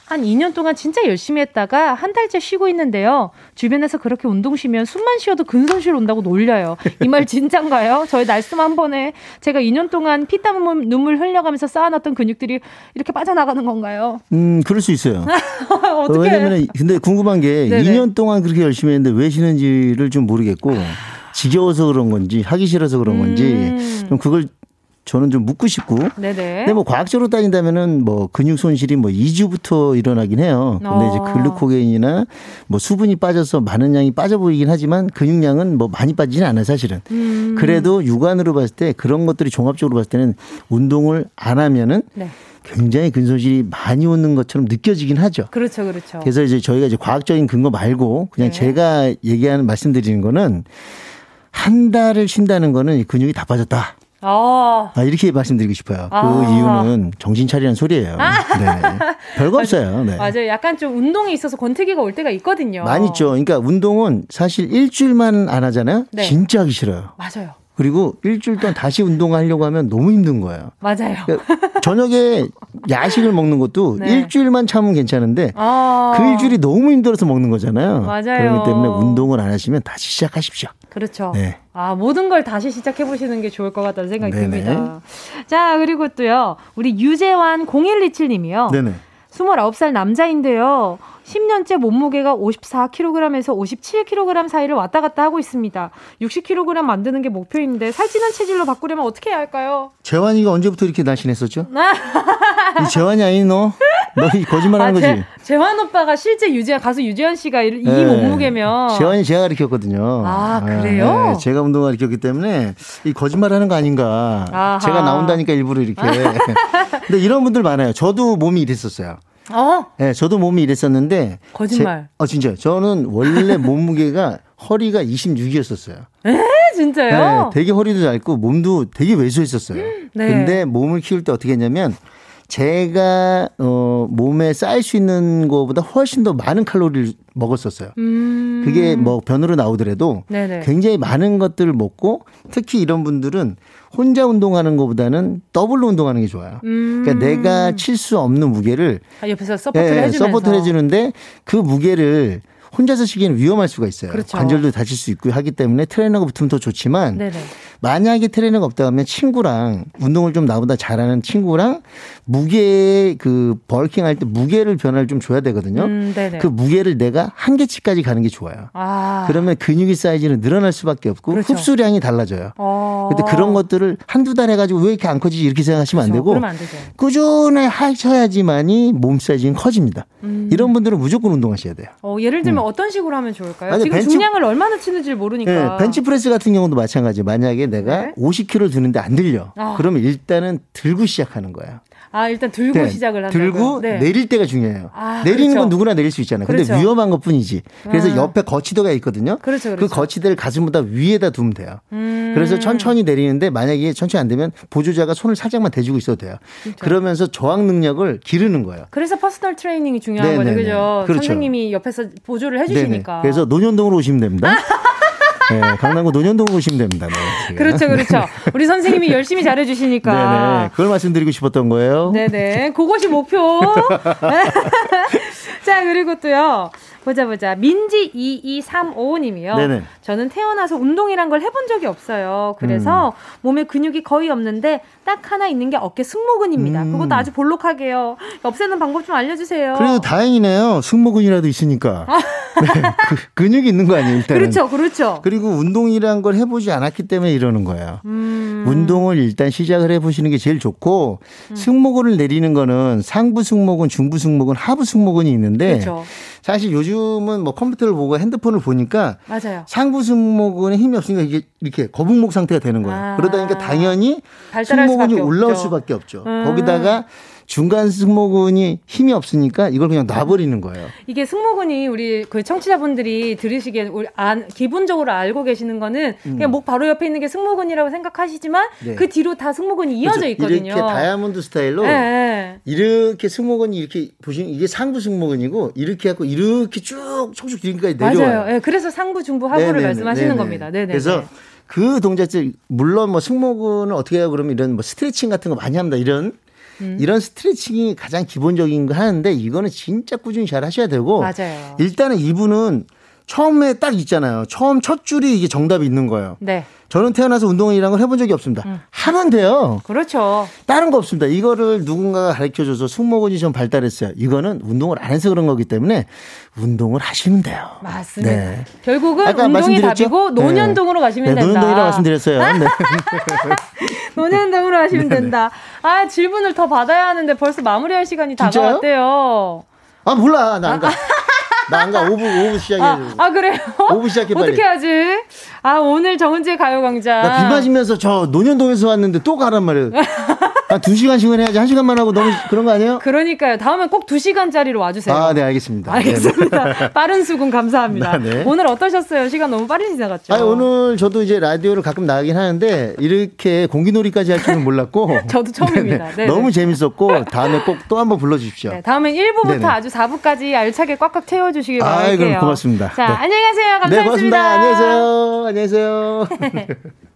한 2년 동안 진짜 열심히 했다가 한 달째 쉬고 있는데요. 주변에서 그렇게 운동 쉬면 숨만 쉬어도 근손실 온다고 놀려요. 이 말 진짠가요? 저의 날숨 한 번에 제가 2년 동안 피땀 눈물 흘려가면서 쌓아놨던 근육들이 이렇게 빠져나가는 건가요? 음, 그럴 수 있어요. 어떻게? 왜냐면 근데 궁금한 게 네네. 2년 동안 그렇게 열심히 했는데 왜 쉬는지를 좀 모르겠고 지겨워서 그런 건지 하기 싫어서 그런 건지 음. 좀 그걸 저는 좀 묻고 싶고. 네네. 근데 뭐 과학적으로 따진다면은 뭐 근육 손실이 뭐 2주부터 일어나긴 해요. 근데 어. 이제 글루코겐이나 뭐 수분이 빠져서 많은 양이 빠져 보이긴 하지만 근육량은 뭐 많이 빠지진 않아요, 사실은. 음. 그래도 육안으로 봤을 때 그런 것들이 종합적으로 봤을 때는 운동을 안 하면은 네. 굉장히 근손실이 많이 오는 것처럼 느껴지긴 하죠. 그렇죠, 그렇죠. 그래서 이제 저희가 이제 과학적인 근거 말고 그냥 네. 제가 얘기하는 말씀드리는 거는 한 달을 쉰다는 거는 근육이 다 빠졌다. 아. 아, 이렇게 말씀드리고 싶어요. 그 아. 그 이유는 정신 차리라는 소리예요. 아. 네. 별거 없어요. 네. 맞아요. 약간 좀 운동이 있어서 권태기가 올 때가 있거든요. 많이 있죠. 그러니까 운동은 사실 일주일만 안 하잖아요. 네. 진짜 하기 싫어요. 맞아요. 그리고 일주일 동안 다시 운동하려고 하면 너무 힘든 거예요. 맞아요. 그러니까 저녁에 야식을 먹는 것도 네. 일주일만 참으면 괜찮은데 아~ 그 일주일이 너무 힘들어서 먹는 거잖아요. 맞아요. 그렇기 때문에 운동을 안 하시면 다시 시작하십시오. 그렇죠. 네. 아, 모든 걸 다시 시작해 보시는 게 좋을 것 같다는 생각이 네네. 듭니다. 자, 그리고 또요. 우리 유재환 0127 님이요. 네네. 29살 남자인데요. 10년째 몸무게가 54kg에서 57kg 사이를 왔다 갔다 하고 있습니다. 60kg 만드는 게 목표인데 살찌는 체질로 바꾸려면 어떻게 해야 할까요? 재환이가 언제부터 이렇게 날씬했었죠? 이 재환이 아니 너? 너 거짓말하는 아, 거지? 재환 오빠가 실제 유재 가수 유재환 씨가 이, 네. 몸무게면 재환이 제가 가르쳤거든요. 아 그래요? 네, 제가 운동 가르쳤기 때문에 이 거짓말하는 거 아닌가? 아하. 제가 나온다니까 일부러 이렇게. 근데 이런 분들 많아요. 저도 몸이 이랬었어요. 어? 네, 저도 몸이 이랬었는데. 거짓말. 제, 어, 진짜요. 저는 원래 몸무게가 허리가 26이었었어요. 에? 진짜요? 네, 되게 허리도 짧고 몸도 되게 왜소했었어요. 네. 근데 몸을 키울 때 어떻게 했냐면 제가 어 몸에 쌓일 수 있는 것보다 훨씬 더 많은 칼로리를 먹었었어요. 음. 그게 뭐 변으로 나오더라도 네네. 굉장히 많은 것들을 먹고 특히 이런 분들은 혼자 운동하는 것보다는 더블로 운동하는 게 좋아요. 음. 그러니까 내가 칠 수 없는 무게를 아, 옆에서 서포트를 네, 해주면서 서포트를 해주는데 그 무게를 혼자서 치기에는 위험할 수가 있어요. 그렇죠. 관절도 다칠 수 있고 하기 때문에 트레이너가 붙으면 더 좋지만 네네. 만약에 트레이너가 없다 하면 친구랑 운동을 좀 나보다 잘하는 친구랑 무게 그 bulking 할 때 무게를 변화를 좀 줘야 되거든요. 음, 그 무게를 내가 한계치까지 가는 게 좋아요. 아. 그러면 근육의 사이즈는 늘어날 수밖에 없고 그렇죠. 흡수량이 달라져요. 어. 근데 그런 것들을 한두 달 해가지고 왜 이렇게 안 커지지 이렇게 생각하시면 그렇죠. 안 되고 안 꾸준히 하셔야지만이 몸 사이즈는 커집니다. 음. 이런 분들은 무조건 운동하셔야 돼요. 어, 예를 들면 음. 어떤 식으로 하면 좋을까요? 아니, 지금 벤치, 중량을 얼마나 치는지 모르니까. 네, 벤치프레스 같은 경우도 마찬가지. 만약에 내가 네? 50kg 드는데 안 들려. 아. 그러면 일단은 들고 시작하는 거예요. 아, 일단 들고 네, 시작을 한다고. 들고 네. 내릴 때가 중요해요. 아, 내리는 그렇죠. 건 누구나 내릴 수 있잖아요. 근데 그렇죠. 위험한 것 뿐이지. 그래서 아. 옆에 거치대가 있거든요. 그렇죠, 그 그렇죠. 그 거치대를 가슴보다 위에다 두면 돼요. 음. 그래서 천천히 내리는데 만약에 천천히 안 되면 보조자가 손을 살짝만 대주고 있어도 돼요. 그렇죠. 그러면서 저항 능력을 기르는 거예요. 그래서 퍼스널 트레이닝이 중요한 네네네. 거죠. 그죠? 그렇죠. 선생님이 옆에서 보조를 해 주시니까. 그래서 논현동으로 오시면 됩니다. 네, 강남구 논현동 오시면 됩니다. 네, 그렇죠, 그렇죠. 우리 선생님이 열심히 잘해주시니까. 네네. 그걸 말씀드리고 싶었던 거예요. 네네. 그것이 목표. 자, 그리고 또요. 보자 보자. 민지 2235님이요. 네네. 저는 태어나서 운동이란 걸 해본 적이 없어요. 그래서 음. 몸에 근육이 거의 없는데 딱 하나 있는 게 어깨 승모근입니다. 음. 그것도 아주 볼록하게요. 없애는 방법 좀 알려주세요. 그래도 다행이네요. 승모근이라도 있으니까. 아. 네, 그, 근육이 있는 거 아니에요, 일단. 그렇죠, 그렇죠. 그리고 운동이란 걸 해보지 않았기 때문에 이러는 거예요. 음. 운동을 일단 시작을 해보시는 게 제일 좋고 음. 승모근을 내리는 거는 상부 승모근, 중부 승모근, 하부 승모근이 있는데 그렇죠. 사실 요즘은 뭐 컴퓨터를 보고 핸드폰을 보니까 맞아요. 상부 승모근에 힘이 없으니까 이게 이렇게 거북목 상태가 되는 거예요. 아. 그러다 보니까 당연히 승모근이 올라올. 수밖에 없죠. 음. 거기다가 중간 승모근이 힘이 없으니까 이걸 그냥 놔버리는 거예요. 이게 승모근이 우리 그 청취자분들이 들으시기에 우리 안, 기본적으로 알고 계시는 거는 음. 그냥 목 바로 옆에 있는 게 승모근이라고 생각하시지만 네. 그 뒤로 다 승모근이 이어져 그렇죠. 있거든요. 이렇게 다이아몬드 스타일로 네. 이렇게 승모근이 이렇게 보시면 이게 상부 승모근이고 이렇게 하고 이렇게 쭉 촉촉 길기까지 내려와요. 맞아요. 네, 그래서 상부, 중부, 하부를 네네네. 말씀하시는 네네. 겁니다. 네네. 그래서 그 동작들 물론 뭐 승모근을 어떻게 해요 그러면 이런 뭐 스트레칭 같은 거 많이 합니다. 이런 음. 이런 스트레칭이 가장 기본적인 거 하는데 이거는 진짜 꾸준히 잘 하셔야 되고 맞아요. 일단은 이분은 처음에 딱 있잖아요. 처음 첫 줄이 이게 정답이 있는 거예요. 네. 저는 태어나서 운동이라는 걸 해본 적이 없습니다. 음. 하면 돼요. 그렇죠. 다른 거 없습니다. 이거를 누군가가 가르쳐 줘서 승모근이 좀 발달했어요. 이거는 운동을 안 해서 그런 거기 때문에 운동을 하시면 돼요. 맞습니다. 네. 결국은 운동이 답이고 네. 노년동으로 네. 가시면 네, 된다. 노년동이라고 말씀드렸어요. 네. 노년동으로 하시면 된다. 아 질문을 더 받아야 하는데 벌써 마무리할 시간이 다가왔대요. 아 몰라 나안 가. 나 안 가. 5부, 5부 시작해. 아, 아, 그래요? 5부 시작해, 빨리. 어떻게 하지? 아, 오늘 정은지의 가요광장. 나 비 맞으면서 저 노년동에서 왔는데 또 가란 말이에요. 한 2시간씩은 해야지. 1시간만 하고 너무 그런 거 아니에요? 그러니까요. 다음에 꼭 2시간짜리로 와주세요. 아, 네, 알겠습니다. 알겠습니다. 네네. 빠른 수긍 감사합니다. 네. 오늘 어떠셨어요? 시간 너무 빨리 지나갔죠? 아 오늘 저도 이제 라디오를 가끔 나가긴 하는데 이렇게 공기놀이까지 할 줄은 몰랐고. 저도 처음입니다. 너무 재밌었고 다음에 꼭 또 한번 불러주십시오. 네, 다음엔 1부부터 네네. 아주 4부까지 알차게 꽉꽉 채워주시길 바랄게요. 아, 그럼 고맙습니다. 자, 네. 안녕히 가세요. 감사합니다. 네, 고맙습니다. 안녕히 계세요. 안녕히 계세요.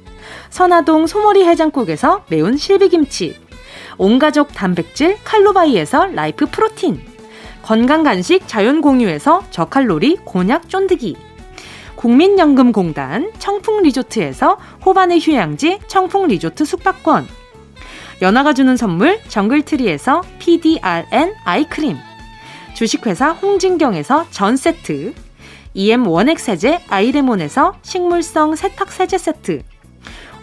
선화동 소머리 해장국에서 매운 실비김치, 온가족 단백질 칼로바이에서 라이프 프로틴, 건강간식 자연공유에서 저칼로리 곤약 쫀득이, 국민연금공단 청풍리조트에서 호반의 휴양지 청풍리조트 숙박권, 연아가 주는 선물 정글트리에서 PDRN 아이크림, 주식회사 홍진경에서 전세트, EM 원액 세제 아이레몬에서 식물성 세탁 세제 세트,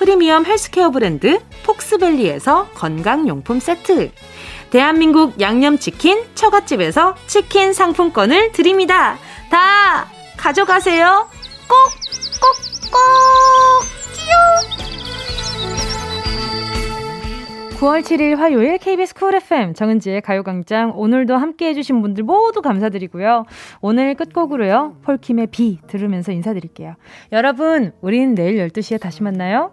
프리미엄 헬스케어 브랜드 폭스밸리에서 건강용품 세트. 대한민국 양념치킨 처갓집에서 치킨 상품권을 드립니다. 다 가져가세요. 꼭, 꼭, 꼭! 끼용! 9월 7일 화요일 KBS 쿨 FM 정은지의 가요광장 오늘도 함께 해주신 분들 모두 감사드리고요. 오늘 끝곡으로요. 폴킴의 비 들으면서 인사드릴게요. 여러분, 우린 내일 12시에 다시 만나요.